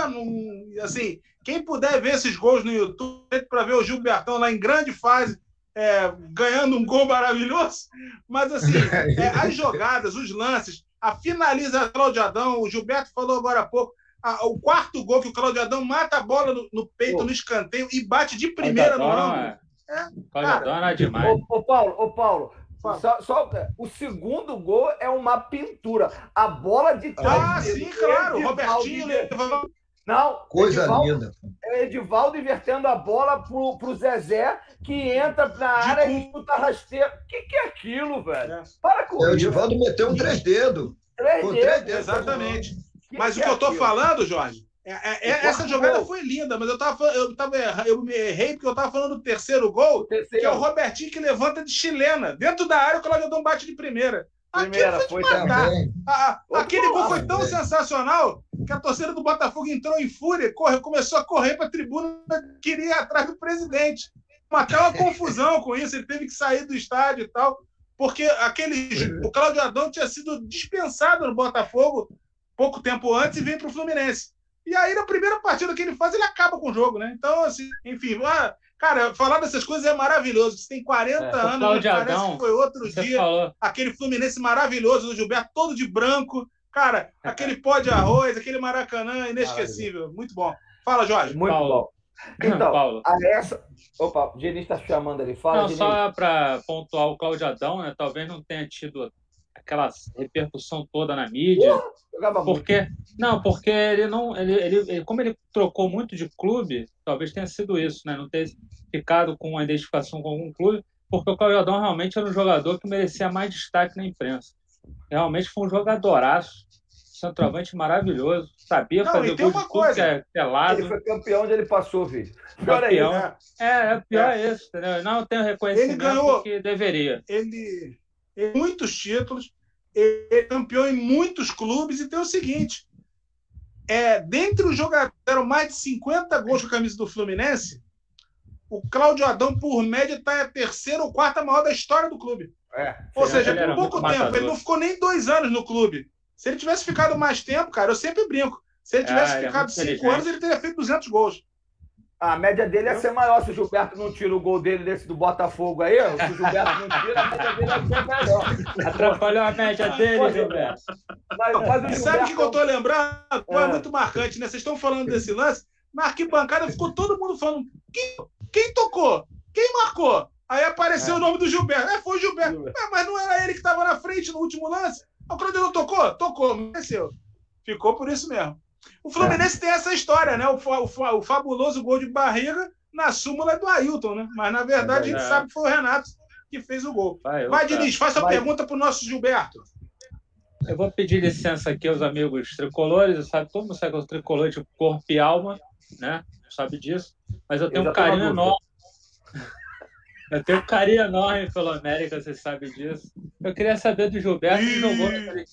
assim, quem puder ver esses gols no YouTube para ver o Gilbertão lá em grande fase é, ganhando um gol maravilhoso, mas assim, é, as jogadas, os lances, a finalização do Claudio Adão, o Gilberto falou agora há pouco, a, o quarto gol que o Claudio Adão mata a bola no, no peito, Pô. no escanteio e bate de primeira no ângulo. É, é Claudio Adão é demais. Ô, ô, Paulo, ô, Paulo, só, só, o segundo gol é uma pintura. A bola de trás. Ah, sim, claro. Robertinho levando não, coisa Edivaldo, linda. É Edivaldo invertendo a bola pro, pro Zezé, que entra na área de... e chuta rasteiro. O que, que é aquilo, velho? É. Para com é, O Edivaldo meteu um três dedos. Três, dedos. três dedos. Exatamente. Que mas que o que é eu tô aquilo? falando, Jorge, é, é, é essa jogada gol. foi linda, mas eu tava, eu tava eu me errei porque eu tava falando do terceiro gol, terceiro. que é o Robertinho que levanta de chilena. Dentro da área, o Claudio bate de primeira. Primeira, foi, foi também. A, aquele gol foi tão sensacional que a torcida do Botafogo entrou em fúria, corre, começou a correr para a tribuna, queria ir atrás do presidente. Matar uma confusão com isso, ele teve que sair do estádio e tal, porque aquele o Claudio Adão tinha sido dispensado no Botafogo pouco tempo antes e veio para o Fluminense. E aí, na primeira partida que ele faz, ele acaba com o jogo, né? Então, assim, enfim, ah, cara, falar dessas coisas é maravilhoso. Você tem 40 é, anos, parece que foi outro dia. Falou. Aquele Fluminense maravilhoso do Gilberto, todo de branco. Cara, aquele pó de arroz, aquele Maracanã, inesquecível. Muito bom. Fala, Jorge. Muito Paulo. bom. Então, Paulo. a essa. Opa, o Diniz está chamando ali. Fala, não, só para pontuar o Cláudio Adão, né? Talvez não tenha tido aquela repercussão toda na mídia. Uh, porque não, porque ele não, ele, ele, como ele trocou muito de clube, talvez tenha sido isso, né? Não ter ficado com uma identificação com algum clube, porque o Cláudio Adão realmente era um jogador que merecia mais destaque na imprensa. Realmente foi um jogadoraço, centroavante maravilhoso, sabia não, fazer gol de que é, que é lado. Ele foi campeão onde ele passou, filho. Campeão. Aí, né? É, é, pior é. isso, entendeu? Não tem o reconhecimento ele ganhou, que deveria. Ele, ele muitos títulos, ele é campeão em muitos clubes e tem o seguinte, é, dentre os jogadores eram mais de 50 gols com a camisa do Fluminense, o Cláudio Adão, por média, está a terceira ou quarta maior da história do clube. É, Ou seja, por pouco tempo. Matador. Ele não ficou nem dois anos no clube. Se ele tivesse ficado mais tempo, cara, eu sempre brinco. Se ele tivesse é, ficado cinco anos, ele teria feito 200 gols. A média dele ia ser maior se o Gilberto não tira o gol dele desse do Botafogo aí. Se o Gilberto não tira, a média dele ia ser melhor. Atrapalhou a média dele, Gilberto. Mas, mas Gilberto... Sabe o que eu tô lembrando? É. é muito marcante, né? Vocês estão falando desse lance. Na arquibancada ficou todo mundo falando: quem, quem tocou? Quem marcou? Aí apareceu é. o nome do Gilberto. É, foi o Gilberto. É, mas não era ele que estava na frente no último lance? O Cruzeiro tocou? Tocou, mereceu. Ficou por isso mesmo. O Fluminense é. tem essa história, né? O, o, o, fabuloso gol de barriga na súmula do Ailton, né? Mas na verdade é a gente sabe que foi o Renato que fez o gol. Vai, Vai Diniz, faça a pergunta para o nosso Gilberto. Eu vou pedir licença aqui aos amigos tricolores, sabe, todo mundo sabe que eu sou tricolor de corpo e alma, né? Sabe disso. Mas eu tenho eu um carinho enorme. Eu tenho um carinho enorme pelo América, você sabe disso. Eu queria saber do Gilberto, ele jogou, naquele,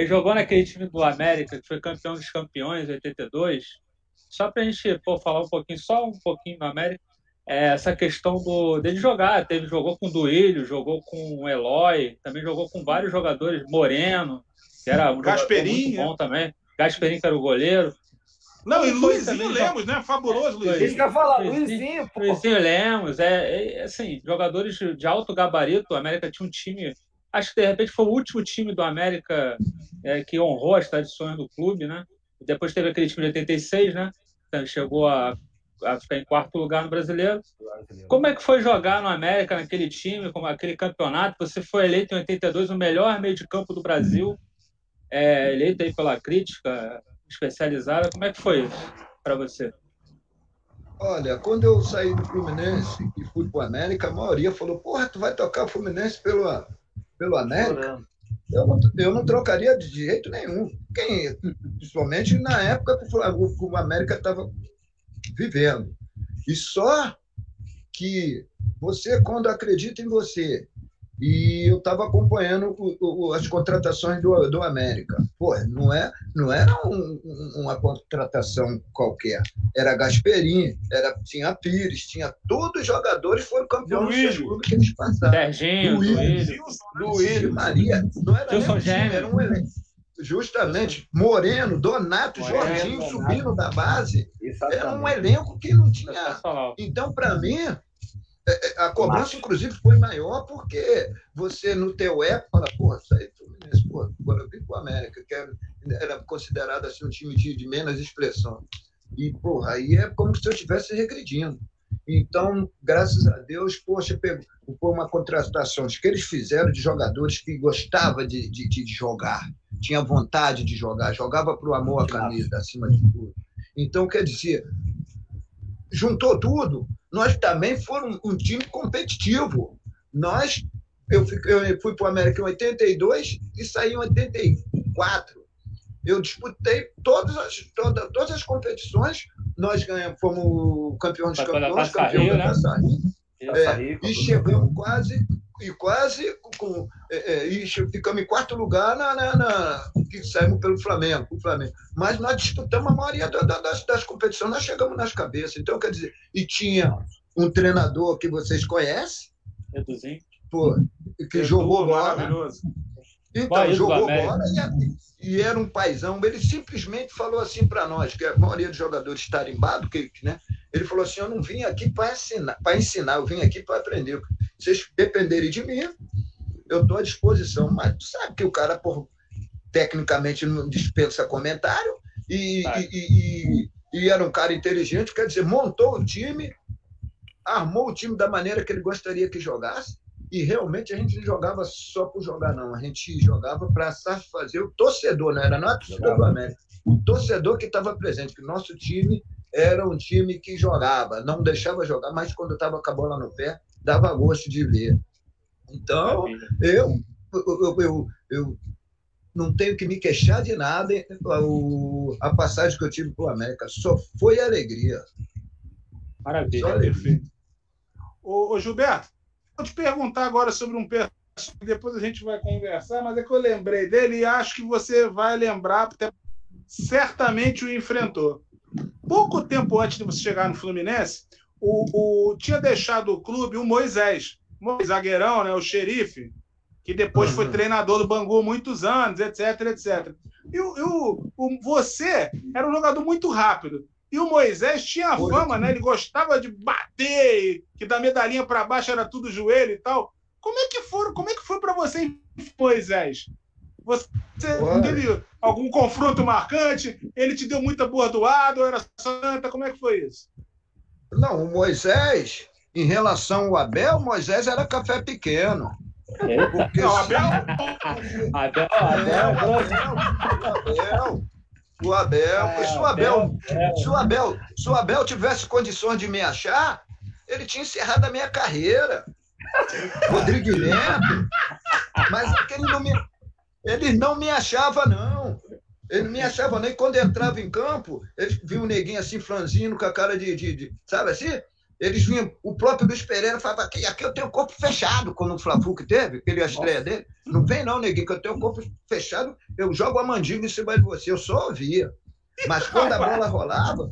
ele jogou naquele time do América, que foi campeão dos campeões em 82. Só para a gente pô, falar um pouquinho, só um pouquinho do América, é, essa questão do, dele jogar. Teve, jogou com o Duílio, jogou com o Eloy, também jogou com vários jogadores, Moreno, que era um muito bom também. Gasperini, que era o goleiro. Não, e Luizinho Lemos, né? Fabuloso, Luizinho. Que eu falar, Luizinho, pô. Luizinho Lemos, é, é, assim, jogadores de alto gabarito. O América tinha um time. Acho que de repente foi o último time do América é, que honrou as tradições do clube, né? Depois teve aquele time de 86, né? Então, chegou a, a ficar em quarto lugar no brasileiro. Como é que foi jogar no América, naquele time, com aquele campeonato? Você foi eleito em 82 o melhor meio de campo do Brasil, é, eleito aí pela crítica especializada. Como é que foi isso para você? Olha, quando eu saí do Fluminense e fui para o América, a maioria falou: Porra, tu vai tocar o Fluminense pelo, pelo América? Eu não, eu não trocaria de jeito nenhum. Quem, principalmente na época que o América estava vivendo. E só que você, quando acredita em você e eu estava acompanhando o, o, as contratações do, do América. Pô, não, é, não era um, uma contratação qualquer. Era Gasperini, era, tinha Pires, tinha todos os jogadores foram campeões dos clubes que eles passaram. Serginho, Luiz, Luiz, Maria. Não era nem um time, era um elenco. Justamente, Moreno, Donato, Moreno, Jorginho Donato. subindo da base. Exatamente. Era um elenco que não tinha. Então, para mim, a cobrança, inclusive, foi maior porque você, no teu ego, fala, porra, isso aí, Fluminense, porra, agora eu vim para o América, que era, era considerado assim, um time de, de menos expressão. E, porra, aí é como se eu estivesse regredindo. Então, graças a Deus, poxa, pegou, foi uma contratação que eles fizeram de jogadores que gostavam de, de, de jogar, tinha vontade de jogar, jogava para o amor à camisa, acima de tudo. Então, quer dizer, juntou tudo, nós também fomos um time competitivo. Nós, eu, eu fui para o América em 82 e saí em 84. Eu disputei todas as, todas, todas as competições. Nós ganhamos, fomos campeões dos campeões, campeão da Taça é, e chegamos quase e quase com é, é, e ficamos em quarto lugar na, na, na, que saímos pelo Flamengo, o Flamengo. Mas nós disputamos a maioria da, da, das, das competições, nós chegamos nas cabeças. Então, quer dizer, e tinha um treinador que vocês conhecem, Eduzinho. Pô, que Edu, jogou bola. Então, jogou bola e, e, era um paizão. Ele simplesmente falou assim para nós, que a maioria dos jogadores tarimbado, que, né? Ele falou assim: Eu não vim aqui para ensinar, ensinar, eu vim aqui para aprender. Vocês dependerem de mim, eu estou à disposição. Mas tu sabe que o cara, por, tecnicamente, não dispensa comentário e, e, e, e, era um cara inteligente, quer dizer, montou o time, armou o time da maneira que ele gostaria que jogasse. E realmente a gente não jogava só por jogar, não. A gente jogava para satisfazer o torcedor, não era não a torcida do América. O torcedor que estava presente, que o nosso time era um time que jogava, não deixava jogar, mas quando estava com a bola no pé, dava gosto de ver. Então, eu, eu, eu, eu não tenho que me queixar de nada. O, a passagem que eu tive para o América só foi alegria. Maravilha. Só alegria. Ô, ô, Gilberto, vou te perguntar agora sobre um personagem depois a gente vai conversar, mas é que eu lembrei dele e acho que você vai lembrar, porque certamente o enfrentou. Pouco tempo antes de você chegar no Fluminense, o, o tinha deixado o clube o Moisés, zagueirão, né, o xerife, que depois uhum. foi treinador do Bangu muitos anos, etc, etc. E o, o, o, você era um jogador muito rápido. E o Moisés tinha a fama, né? Ele gostava de bater, que da medalhinha para baixo era tudo joelho e tal. Como é que foi, como é que foi para você, Moisés? Você teve algum confronto marcante? Ele te deu muita bordoada ou era santa? Como é que foi isso? Não, o Moisés, em relação ao Abel, Moisés era café pequeno. Porque não, Abel... Abel, Abel, Abel, o Abel, é, se o Abel, se o Abel, se o Abel tivesse condições de me achar, ele tinha encerrado a minha carreira. Rodrigo Neto. Mas aquele não me, ele não me achava, não. Ele não me achava nem quando entrava em campo, ele via um neguinho assim, franzino, com a cara de, de, de sabe assim? Eles vinham, o próprio Luiz Pereira falava aqui, aqui eu tenho o corpo fechado, quando o Flafu que teve, aquele estreia dele. Não vem não, neguinho, que eu tenho o corpo fechado, eu jogo a mandíbula em cima de você, eu só ouvia. Mas quando a bola rolava,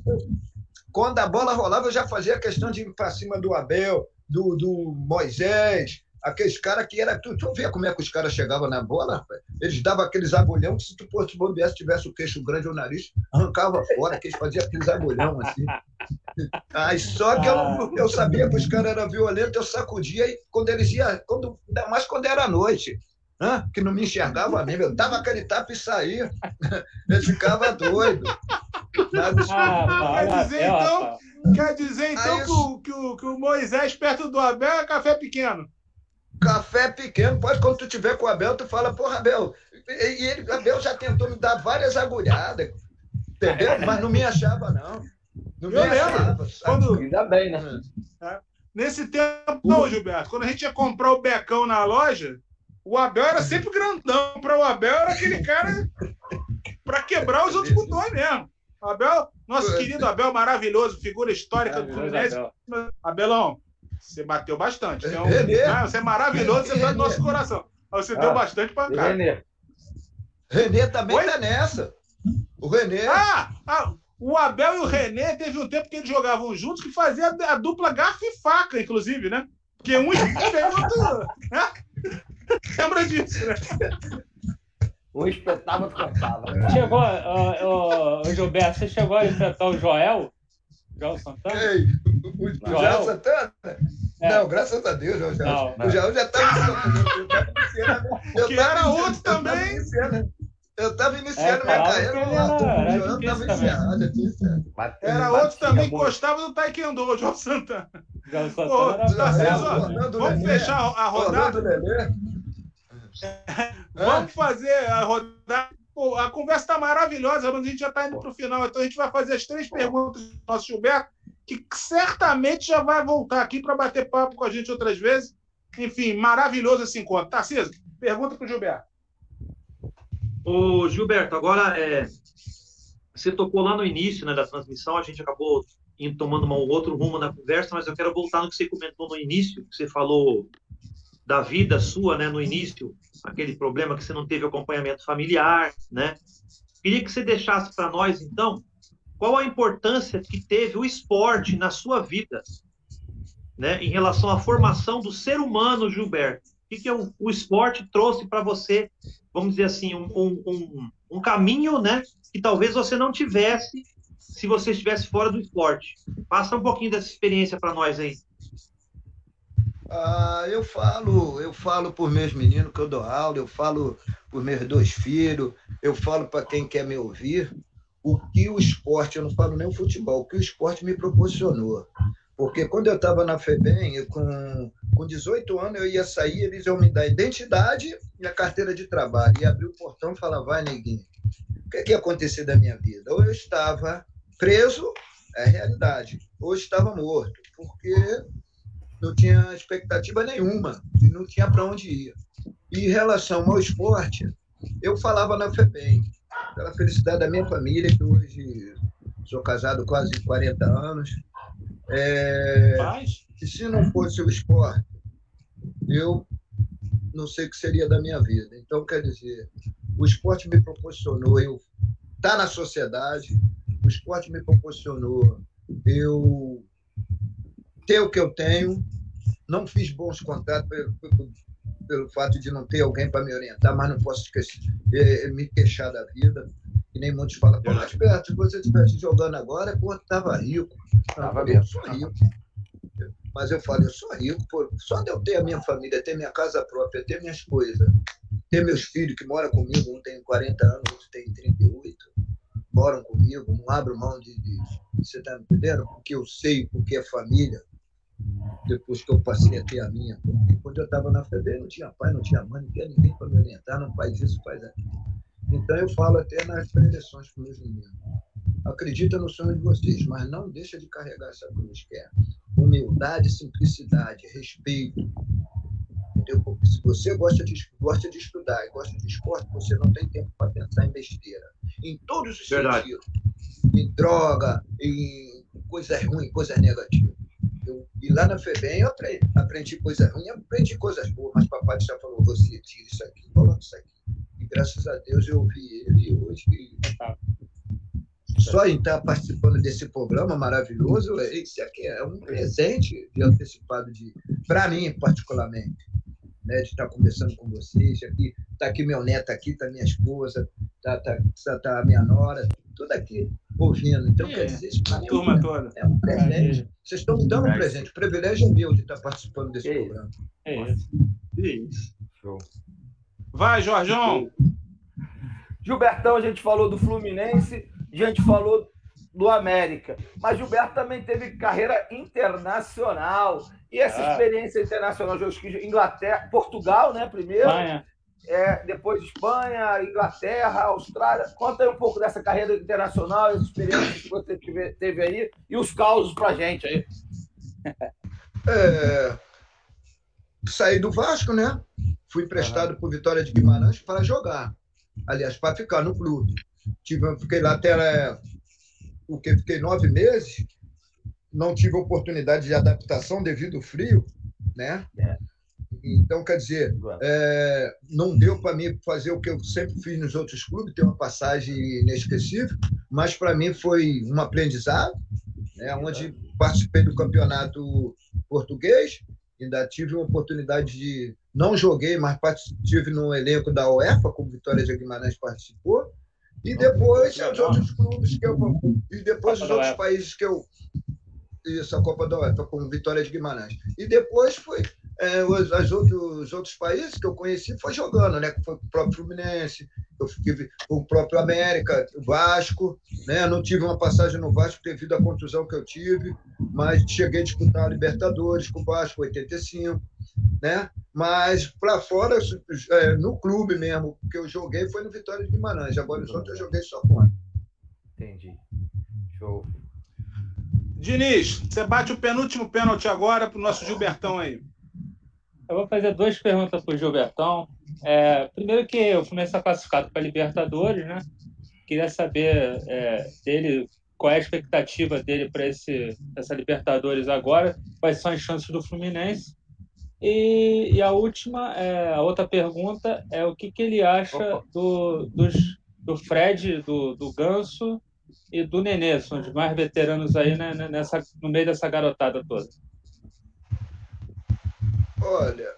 quando a bola rolava, eu já fazia questão de ir para cima do Abel, do, do Moisés, aqueles caras que era. Tu, tu vê como é que os caras chegavam na bola, rapaz? Eles davam aqueles agulhão que se tu fosse bobear, se tivesse o queixo grande ou o nariz, arrancava fora, que eles faziam aqueles agulhão assim. Aí só que eu, eu sabia que os caras eram violentos, eu sacudia e quando eles iam, quando, ainda mais quando era noite. Hã? que não me enxergava mesmo, eu dava aquele tapa e saía. Eu ficava doido. Mas, ah, quer dizer, então, quer dizer, então que, o, que, o, que o Moisés perto do Abel é café pequeno. Café pequeno, pode quando tu tiver com o Abel, tu fala, porra, Abel. E ele, Abel já tentou me dar várias agulhadas, entendeu? Mas não me achava, não. não eu lembro. quando... Ainda bem, né? É. Nesse tempo, não, Gilberto, quando a gente ia comprar o becão na loja, o Abel era sempre grandão. Para o Abel era aquele cara para quebrar os outros botões mesmo. O Abel, nosso querido Abel, maravilhoso, figura histórica do Fluminense. Abelão, você bateu bastante. Então, né, você é maravilhoso, você tá no nosso coração. Você ah, deu bastante pancada. Renê. Renê também Oi? tá nessa. O Renê. Ah, ah, o Abel e o Renê teve um tempo que eles jogavam juntos que fazia a dupla garfo e faca, inclusive, né? Porque um espetava o outro. Né? Lembra disso, né? Um espetava, outro cortava. Chegou, uh, uh, Gilberto, você chegou a enfrentar o Joel? Joel Santana? Ei, o, o Joel? Joel Santana? É. Não, graças a Deus, Joel. Não, o Joel já estava iniciando. Eu era outro também. Eu estava iniciando minha carreira no Joel estava iniciando. Era outro também que gostava do Taekwondo, o João Santana. João Santana vamos fechar a rodada. Vamos fazer a rodada Pô, a conversa está maravilhosa, mas a gente já está indo para o final. Então a gente vai fazer as três perguntas do nosso Gilberto, que certamente já vai voltar aqui para bater papo com a gente outras vezes. Enfim, maravilhoso esse encontro. Tarcísio, pergunta para o Gilberto. Ô, Gilberto, agora é, você tocou lá no início né, da transmissão, a gente acabou indo tomando um outro rumo na conversa, mas eu quero voltar no que você comentou no início, que você falou da vida sua, né, no início, aquele problema que você não teve acompanhamento familiar, né? Queria que você deixasse para nós, então, qual a importância que teve o esporte na sua vida, né, em relação à formação do ser humano, Gilberto, que, que o, o esporte trouxe para você, vamos dizer assim, um, um, um, caminho, né? Que talvez você não tivesse se você estivesse fora do esporte. Passa um pouquinho dessa experiência para nós aí. Ah, eu falo, eu falo por meus meninos que eu dou aula, eu falo por meus dois filhos, eu falo para quem quer me ouvir o que o esporte, eu não falo nem o futebol, o que o esporte me proporcionou. Porque quando eu estava na FEBEM, com, com 18 anos, eu ia sair, eles iam me dar identidade e a carteira de trabalho. E abrir o portão e falar, vai, neguinho, o que, que ia acontecer da minha vida? Ou eu estava preso, é realidade, ou estava morto, porque não tinha expectativa nenhuma e não tinha para onde ir. E em relação ao esporte, eu falava na FEBEM, pela felicidade da minha família, que hoje sou casado quase 40 anos. É, que se não fosse o esporte, eu não sei o que seria da minha vida. Então, quer dizer, o esporte me proporcionou eu estar na sociedade, o esporte me proporcionou eu ter o que eu tenho, não fiz bons contatos pelo, fato de não ter alguém para me orientar, mas não posso esquecer, é, me queixar da vida. Que nem muitos falam, pô, mas perto, se você estivesse jogando agora, pô, estava rico. Tava eu sou rico. Mas eu falo, eu sou rico, pô, só de eu ter a minha família, ter minha casa própria, ter minhas coisas, ter meus filhos que moram comigo, um tem 40 anos, outro tem 38, moram comigo, não abro mão de, de você está me entendendo? Porque eu sei porque é família, depois que eu passei a ter a minha. Porque quando eu estava na FEBEM, não tinha pai, não tinha mãe, não tinha ninguém para me orientar, não faz isso, faz aquilo. Então eu falo até nas preleções para os meninos. Acredita no sonho de vocês, mas não deixa de carregar essa cruz, que é humildade, simplicidade, respeito. Entendeu? Se você gosta de, gosta de estudar e gosta de esporte, você não tem tempo para pensar em besteira. Em todos os Verdade. sentidos. Em droga, em coisas ruins, coisas negativas. Eu, e lá na FEBEM eu aprendi, aprendi coisas ruins, aprendi coisas boas, mas papai já falou, você tira isso aqui, coloca isso aqui. E graças a Deus eu ouvi ele hoje. Só em estar participando desse programa maravilhoso, isso aqui é um presente de antecipado de para mim particularmente, né, de estar conversando com vocês aqui, tá aqui meu neto aqui, tá minha esposa, tá, tá, tá, tá a minha nora, tudo aqui ouvindo. Então, é, quer dizer, isso para mim turma é, toda. é um presente. Vocês estão me dando um presente. O privilégio é meu de estar participando desse é programa. É isso. É isso. Show. Vai, Jorjão. Gilbertão, a gente falou do Fluminense, a gente falou do América. Mas Gilberto também teve carreira internacional. E essa ah. experiência internacional, Inglaterra, Portugal, né, primeiro, ah, é, depois Espanha, Inglaterra, Austrália. Conta aí um pouco dessa carreira internacional, as experiências que você teve, teve aí e os causos pra gente aí. É, saí do Vasco, né? Fui emprestado uhum. por Vitória de Guimarães para jogar. Aliás, para ficar no clube. Tive, fiquei lá até o que fiquei nove meses. Não tive oportunidade de adaptação devido ao frio, né? É. Então, quer dizer, é, não deu para mim fazer o que eu sempre fiz nos outros clubes, ter uma passagem inesquecível, mas para mim foi um aprendizado, né, onde participei do campeonato português, ainda tive uma oportunidade de. Não joguei, mas estive no elenco da UEFA, como Vitória de Guimarães participou, e depois os outros clubes que eu. E depois os outros países que eu. Isso, a Copa da UEFA, como Vitória de Guimarães. E depois fui é, os, as outros, os outros países que eu conheci foi jogando, né? Foi o próprio Fluminense, eu tive o próprio América, o Vasco, né? Não tive uma passagem no Vasco devido à contusão que eu tive, mas cheguei a disputar a Libertadores com o Vasco, 85, né? Mas para fora, é, no clube mesmo, que eu joguei foi no Vitória de Guimarães. Agora os outros eu joguei só fora. Entendi. Show. Diniz, você bate o penúltimo pênalti agora para o nosso Gilbertão aí. Eu vou fazer duas perguntas para o Gilbertão. É, primeiro que o Fluminense está classificado para a Libertadores, né? Queria saber é, dele qual é a expectativa dele para essa Libertadores agora, quais são as chances do Fluminense. E, e a última, é, a outra pergunta é o que, que ele acha do, dos, do Fred, do, do Ganso e do Nenê, são os mais veteranos aí né, nessa, no meio dessa garotada toda. Olha,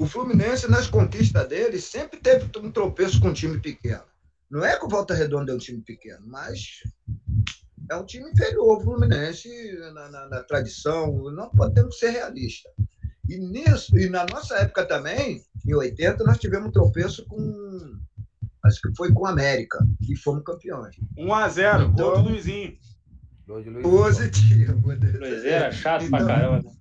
O Fluminense, nas conquistas dele, sempre teve um tropeço com um time pequeno. Não é que o Volta Redonda é um time pequeno, mas é um time inferior ao Fluminense na, na, na tradição. Não podemos ser realistas. E, nisso, e na nossa época também, em 80, nós tivemos um tropeço com. Acho que foi com a América. E fomos campeões. 1x0, então, gol do Luizinho. Positivo. Luizinho era chato então, pra caramba.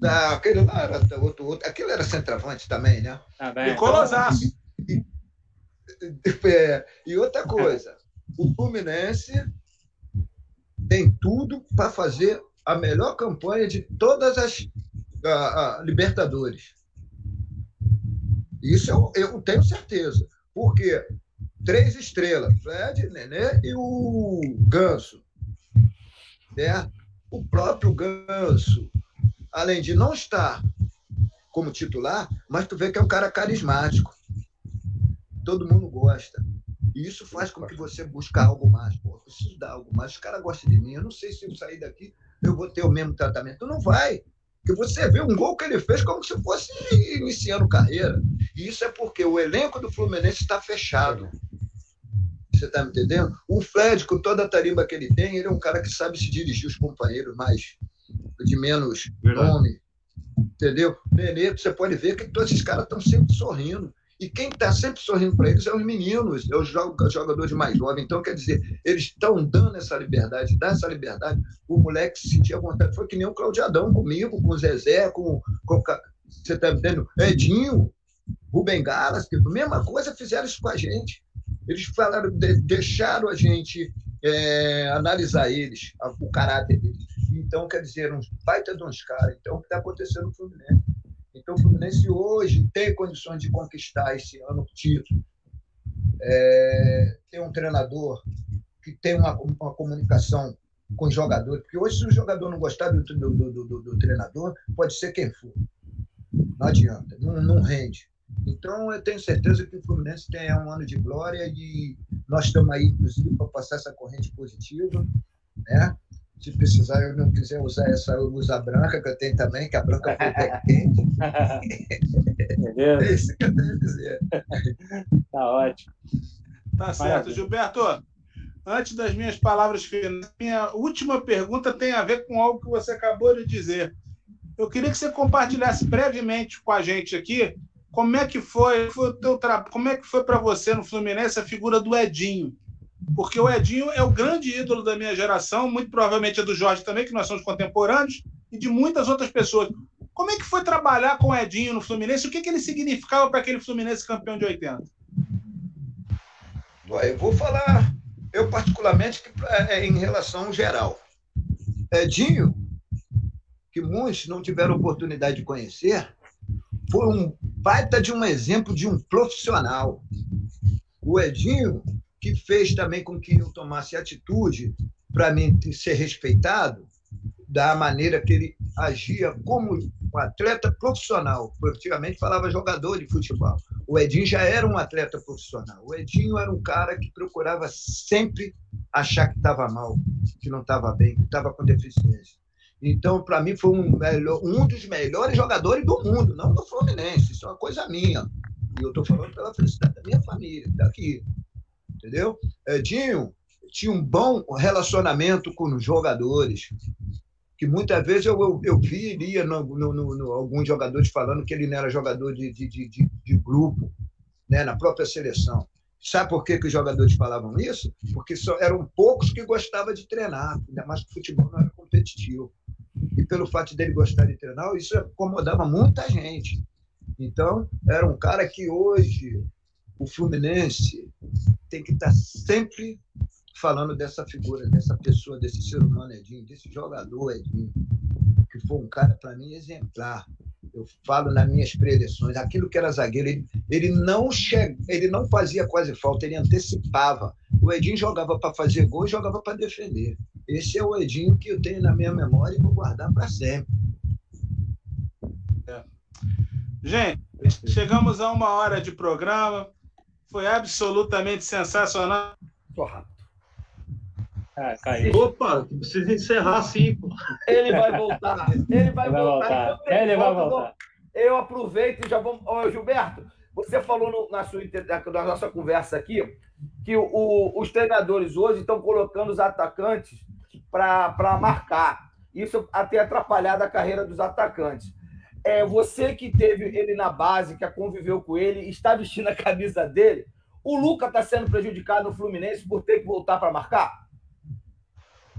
Não, aquele lá era outro, outro. Aquele era centroavante também, né? Ah, bem, Nicolosaço. E, é, e outra coisa, o Fluminense tem tudo para fazer a melhor campanha de todas as a, a Libertadores. Isso eu, eu tenho certeza. Porque três estrelas, Fred, Nenê e o Ganso. Né? O próprio Ganso, além de não estar como titular, mas tu vê que é um cara carismático. Todo mundo gosta. E isso faz com que você busque algo mais. Pô, eu preciso dar algo mais. Os caras gostam de mim. Eu não sei se eu sair daqui eu vou ter o mesmo tratamento. Não vai. Porque você vê um gol que ele fez como se fosse iniciando carreira. E isso é porque o elenco do Fluminense está fechado. Você está me entendendo? O Fred, com toda a tarimba que ele tem, ele é um cara que sabe se dirigir os companheiros mais de menos nome. Entendeu? Nenê, você pode ver que todos esses caras estão sempre sorrindo. E quem está sempre sorrindo para eles é os meninos, é os jogadores mais jovens. Então, quer dizer, eles estão dando essa liberdade, dá essa liberdade. O moleque se sentia vontade. Foi que nem o Claudiadão comigo, com o Zezé, com, com você está entendendo? Edinho, Rubem Galas, a mesma coisa fizeram isso com a gente. Eles falaram, deixaram a gente é, analisar eles, o caráter deles. Então, quer dizer, uns baita de uns caras. Então, o que está acontecendo no Fluminense? Então, o Fluminense hoje tem condições de conquistar esse ano o título. É, tem um treinador que tem uma, uma comunicação com os jogadores, porque hoje, se o jogador não gostar do, do, do, do treinador, pode ser quem for. Não adianta, não, não rende. Então, eu tenho certeza que o Fluminense tem um ano de glória e nós estamos aí, inclusive, para passar essa corrente positiva. Né? Se precisar, eu não quiser usar essa, eu uso a branca, que eu tenho também, que a branca foi bem quente. é isso que eu tenho a dizer. Tá ótimo. Tá certo. Gilberto, antes das minhas palavras finais, minha última pergunta tem a ver com algo que você acabou de dizer. Eu queria que você compartilhasse brevemente com a gente aqui como é que foi, foi o teu tra... como é que foi para você no Fluminense a figura do Edinho? Porque o Edinho é o grande ídolo da minha geração, muito provavelmente é do Jorge também, que nós somos contemporâneos, e de muitas outras pessoas. Como é que foi trabalhar com o Edinho no Fluminense? O que, que ele significava para aquele Fluminense campeão de 80? Eu vou falar, eu particularmente, é, em relação geral. Edinho, que muitos não tiveram oportunidade de conhecer, foi um baita de um exemplo de um profissional. O Edinho que fez também com que eu tomasse atitude para mim ser respeitado da maneira que ele agia como um atleta profissional. Antigamente falava jogador de futebol. O Edinho já era um atleta profissional. O Edinho era um cara que procurava sempre achar que estava mal, que não estava bem, que estava com deficiência. Então, para mim, foi um, melhor, um dos melhores jogadores do mundo, não do Fluminense. Isso é uma coisa minha. E eu estou falando pela felicidade da minha família, daqui entendeu? Edinho tinha um bom relacionamento com os jogadores, que muitas vezes eu, eu, eu vi lia no, no, no, alguns jogadores falando que ele não era jogador de, de, de, de grupo, né, na própria seleção. Sabe por que, que os jogadores falavam isso? Porque só eram poucos que gostavam de treinar, ainda mais que o futebol não era competitivo. E pelo fato dele gostar de treinar, isso acomodava muita gente. Então, era um cara que hoje o Fluminense tem que estar sempre falando dessa figura, dessa pessoa, desse ser humano Edinho, desse jogador Edinho, que foi um cara, para mim, exemplar. Eu falo nas minhas preleções, aquilo que era zagueiro, ele, ele, não che... ele não fazia quase falta, ele antecipava. O Edinho jogava para fazer gol e jogava para defender. Esse é o Edinho que eu tenho na minha memória e vou guardar para sempre. É. Gente, chegamos a uma hora de programa. Foi absolutamente sensacional. Rápido. Ah, caiu. Opa, precisa encerrar sim, pô. Ele vai voltar. Ele vai, ele vai voltar. voltar. Ele vai voltar. eu aproveito e já vou. Ô, Gilberto, você falou no, na, sua, na nossa conversa aqui que o, o, os treinadores hoje estão colocando os atacantes para marcar. Isso até atrapalhado a carreira dos atacantes. É, você que teve ele na base, que conviveu com ele, está vestindo a camisa dele. O Luca está sendo prejudicado no Fluminense por ter que voltar para marcar?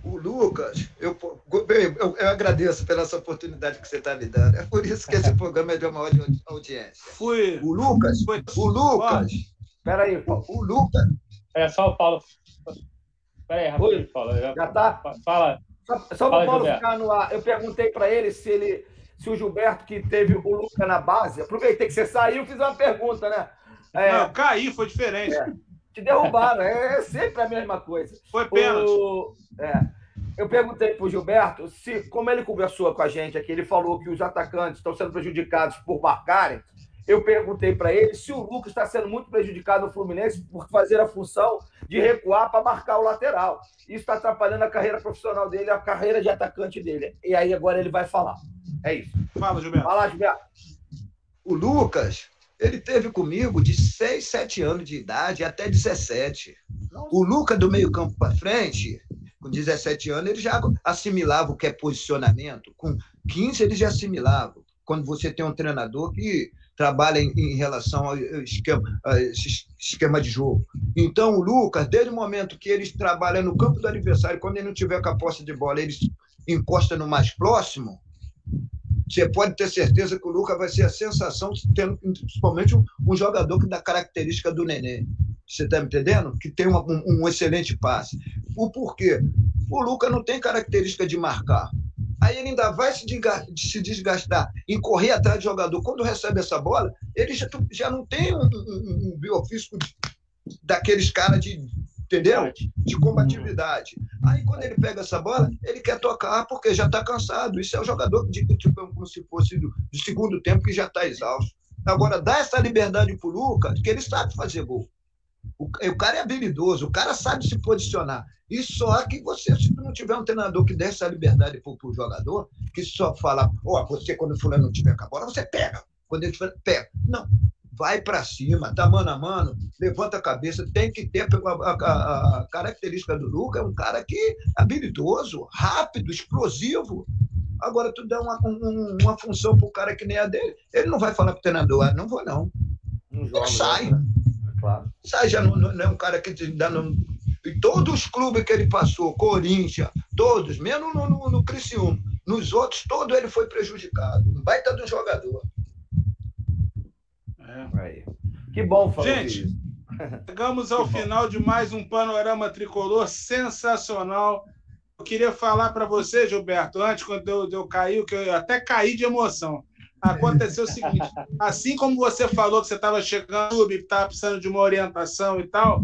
O Lucas, eu, eu, eu, agradeço pela essa oportunidade que você está me dando. É por isso que esse programa é de maior audiência. Fui. O Lucas, Foi. o Lucas. Espera aí, Paulo. O Lucas. É só o Paulo. Espera aí, rapidinho, Paulo. Já, já tá? Fala. Só, só para o Paulo Gilberto. ficar no ar. Eu perguntei para ele se ele se o Gilberto, que teve o Luca na base, aproveitei que você saiu, fiz uma pergunta, né? É, não, caí, foi diferente. É, te derrubaram, é, é, sempre a mesma coisa. Foi pênalti. O, é, eu perguntei para o Gilberto se, como ele conversou com a gente aqui, ele falou que os atacantes estão sendo prejudicados por marcarem. Eu perguntei para ele se o Lucas está sendo muito prejudicado no Fluminense por fazer a função de recuar para marcar o lateral. Isso está atrapalhando a carreira profissional dele, a carreira de atacante dele. E aí agora ele vai falar. É isso. Fala, Gilberto. Fala, Gilberto. O Lucas, ele teve comigo de 6, 7 anos de idade até 17. O Lucas, do meio-campo para frente, com 17 anos, ele já assimilava o que é posicionamento. Com 15, ele já assimilava. Quando você tem um treinador que trabalha em, em relação ao esquema, esquema de jogo. Então, o Lucas, desde o momento que ele trabalha no campo do adversário, quando ele não tiver com a posse de bola, ele encosta no mais próximo, você pode ter certeza que o Lucas vai ser a sensação, principalmente um, um jogador que dá característica do Nenê. Você está me entendendo? Que tem uma, um, um, excelente passe. O porquê? O Lucas não tem característica de marcar. Aí ele ainda vai se desgastar em correr atrás do jogador. Quando recebe essa bola, ele já, já não tem um, um, um biofísico daqueles caras de entendeu? De combatividade. Aí, quando ele pega essa bola, ele quer tocar porque já está cansado. Isso é o jogador de tipo, como se fosse do, do segundo tempo que já está exausto. Agora, dá essa liberdade para o Lucas, que ele sabe fazer gol. O, o, cara é habilidoso, o cara sabe se posicionar. E só que você, se não tiver um treinador que dê essa liberdade para o jogador, que só fala, ó, oh, você quando o fulano não tiver com a bola, você pega. Quando ele tiver, pega. Não vai para cima, tá mano a mano, levanta a cabeça, tem que ter a, a, a característica do Lucas, é um cara que é habilidoso, rápido, explosivo. Agora, tu dá uma, um, uma função para o cara que nem a dele, ele não vai falar para o treinador, ah, não vou não. não joga, ele sai. Né? Claro. Sai, já não, não, é um cara que dá no, em todos os clubes que ele passou, Corinthians, todos, menos no, no, no Criciúma. Nos outros, todo ele foi prejudicado. Um baita do jogador. É. Aí. Que bom falar Gente, chegamos ao final de mais um panorama tricolor sensacional. Eu queria falar para você, Gilberto, antes, quando eu, eu caí, que eu até caí de emoção. Aconteceu o seguinte: assim como você falou que você estava chegando, estava precisando de uma orientação e tal,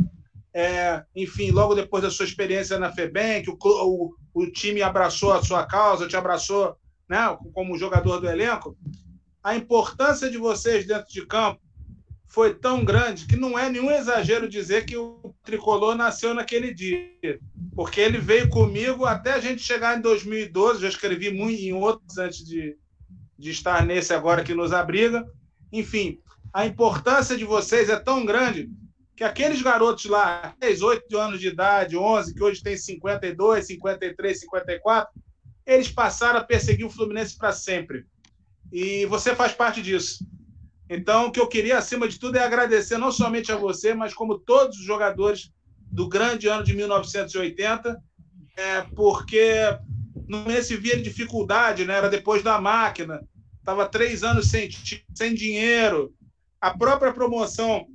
é, enfim, logo depois da sua experiência na FEBEM, que o, o, o time abraçou a sua causa, te abraçou né, como jogador do elenco, a importância de vocês dentro de campo foi tão grande que não é nenhum exagero dizer que o tricolor nasceu naquele dia, porque ele veio comigo até a gente chegar em 2012. Já escrevi muito em outros antes de, de estar nesse agora que nos abriga. Enfim, a importância de vocês é tão grande que aqueles garotos lá, 10, 8 anos de idade, 11, que hoje tem 52, 53, 54, eles passaram a perseguir o Fluminense para sempre. E você faz parte disso. Então, o que eu queria, acima de tudo, é agradecer não somente a você, mas como todos os jogadores do grande ano de 1980, é, porque nesse via dificuldade, né? era depois da máquina, estava três anos sem, sem dinheiro. A própria promoção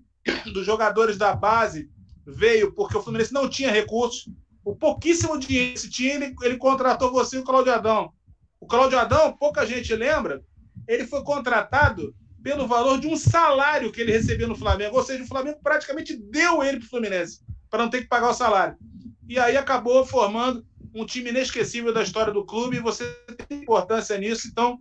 dos jogadores da base veio porque o Fluminense não tinha recursos. O pouquíssimo dinheiro que tinha, ele, ele contratou você e o Claudio Adão. O Claudio Adão, pouca gente lembra, ele foi contratado pelo valor de um salário que ele recebia no Flamengo. Ou seja, o Flamengo praticamente deu ele para o Fluminense, para não ter que pagar o salário. E aí acabou formando um time inesquecível da história do clube e você tem importância nisso. Então,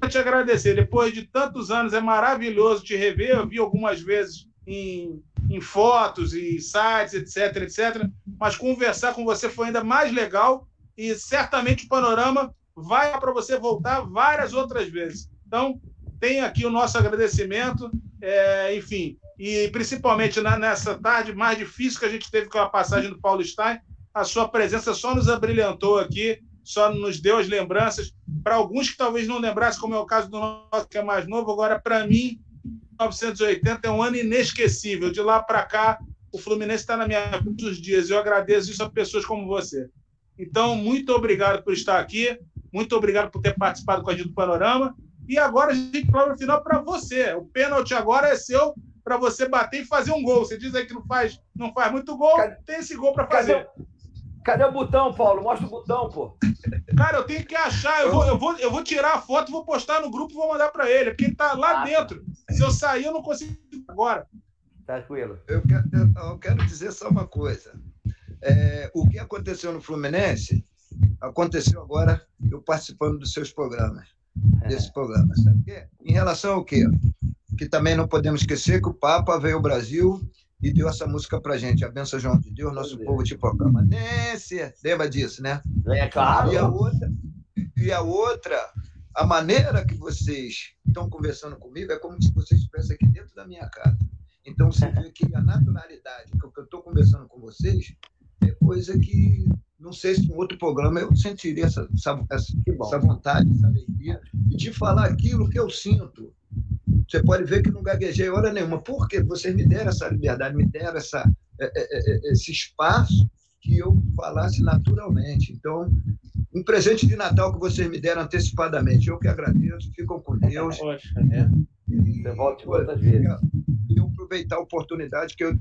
quero te agradecer. Depois de tantos anos, é maravilhoso te rever. Eu vi algumas vezes em, em fotos e sites, etc, etc. Mas conversar com você foi ainda mais legal e certamente o panorama vai para você voltar várias outras vezes. Então, tem aqui o nosso agradecimento, é, enfim, e principalmente na, nessa tarde mais difícil que a gente teve com a passagem do Paulo Stein, a sua presença só nos abrilhantou aqui, só nos deu as lembranças. Para alguns que talvez não lembrassem, como é o caso do nosso que é mais novo, agora para mim, 1980 é um ano inesquecível. De lá para cá, o Fluminense está na minha vida todos os dias. Eu agradeço isso a pessoas como você. Então, muito obrigado por estar aqui, muito obrigado por ter participado com a gente do Panorama. E agora a gente prova o final para você. O pênalti agora é seu para você bater e fazer um gol. Você diz aí que não faz, não faz muito gol, cadê, tem esse gol para fazer. Cadê, cadê, o botão, Paulo? Mostra o botão, pô. Cara, eu tenho que achar. Eu vou, eu vou, eu vou tirar a foto, vou postar no grupo e vou mandar para ele, porque ele está lá ah, dentro. Se eu sair, eu não consigo agora. Tranquilo. Eu quero, eu quero dizer só uma coisa. É, o que aconteceu no Fluminense aconteceu agora eu participando dos seus programas, é. desse programa. Sabe? Em relação ao quê? Que também não podemos esquecer que o Papa veio ao Brasil e deu essa música pra gente, a benção João de Deus, nosso Deus. povo te proclama. Nesse, lembra disso, né? É claro. E a outra, e a outra, a maneira que vocês estão conversando comigo é como se vocês estivessem aqui dentro da minha casa. Então você vê que a naturalidade que eu estou conversando com vocês é coisa que não sei se em outro programa eu sentiria essa, essa, essa vontade, essa alegria de falar aquilo que eu sinto. Você pode ver que não gaguejei hora nenhuma, porque vocês me deram essa liberdade, me deram essa, é, é, é, esse espaço que eu falasse naturalmente. Então, um presente de Natal que vocês me deram antecipadamente. Eu que agradeço, ficam com Deus. Poxa, né? E, Você volte quantas vezes. Eu aproveitar a oportunidade que eu,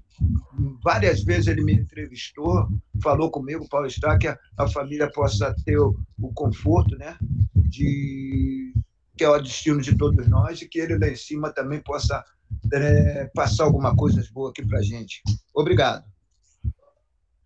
várias vezes ele me entrevistou, falou comigo, Paulo está que a, a família possa ter o, o, conforto, né, de que é o destino de todos nós e que ele lá em cima também possa é, passar alguma coisa boa aqui para gente. Obrigado.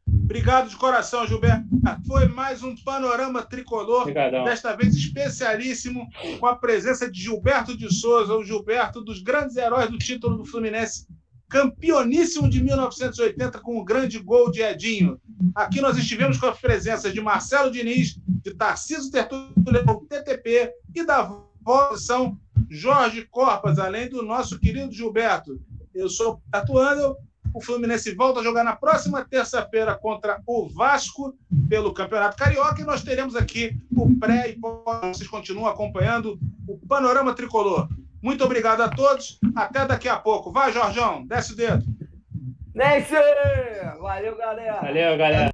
Obrigado de coração, Gilberto. Foi mais um panorama tricolor, Obrigadão. desta vez especialíssimo, com a presença de Gilberto de Souza, o Gilberto dos grandes heróis do título do Fluminense, campeoníssimo de 1980 com o grande gol de Edinho. Aqui nós estivemos com a presença de Marcelo Diniz, de Tarcísio Tertulliano, TTP e da votação Jorge Corpas, além do nosso querido Gilberto. Eu sou o Beto Andel, o Fluminense volta a jogar na próxima terça-feira contra o Vasco pelo Campeonato Carioca e nós teremos aqui o pré e pós. Vocês continuam acompanhando o Panorama Tricolor. Muito obrigado a todos. Até daqui a pouco. Vai, Jorjão, desce o dedo. Nesse! Valeu, galera. Valeu, galera.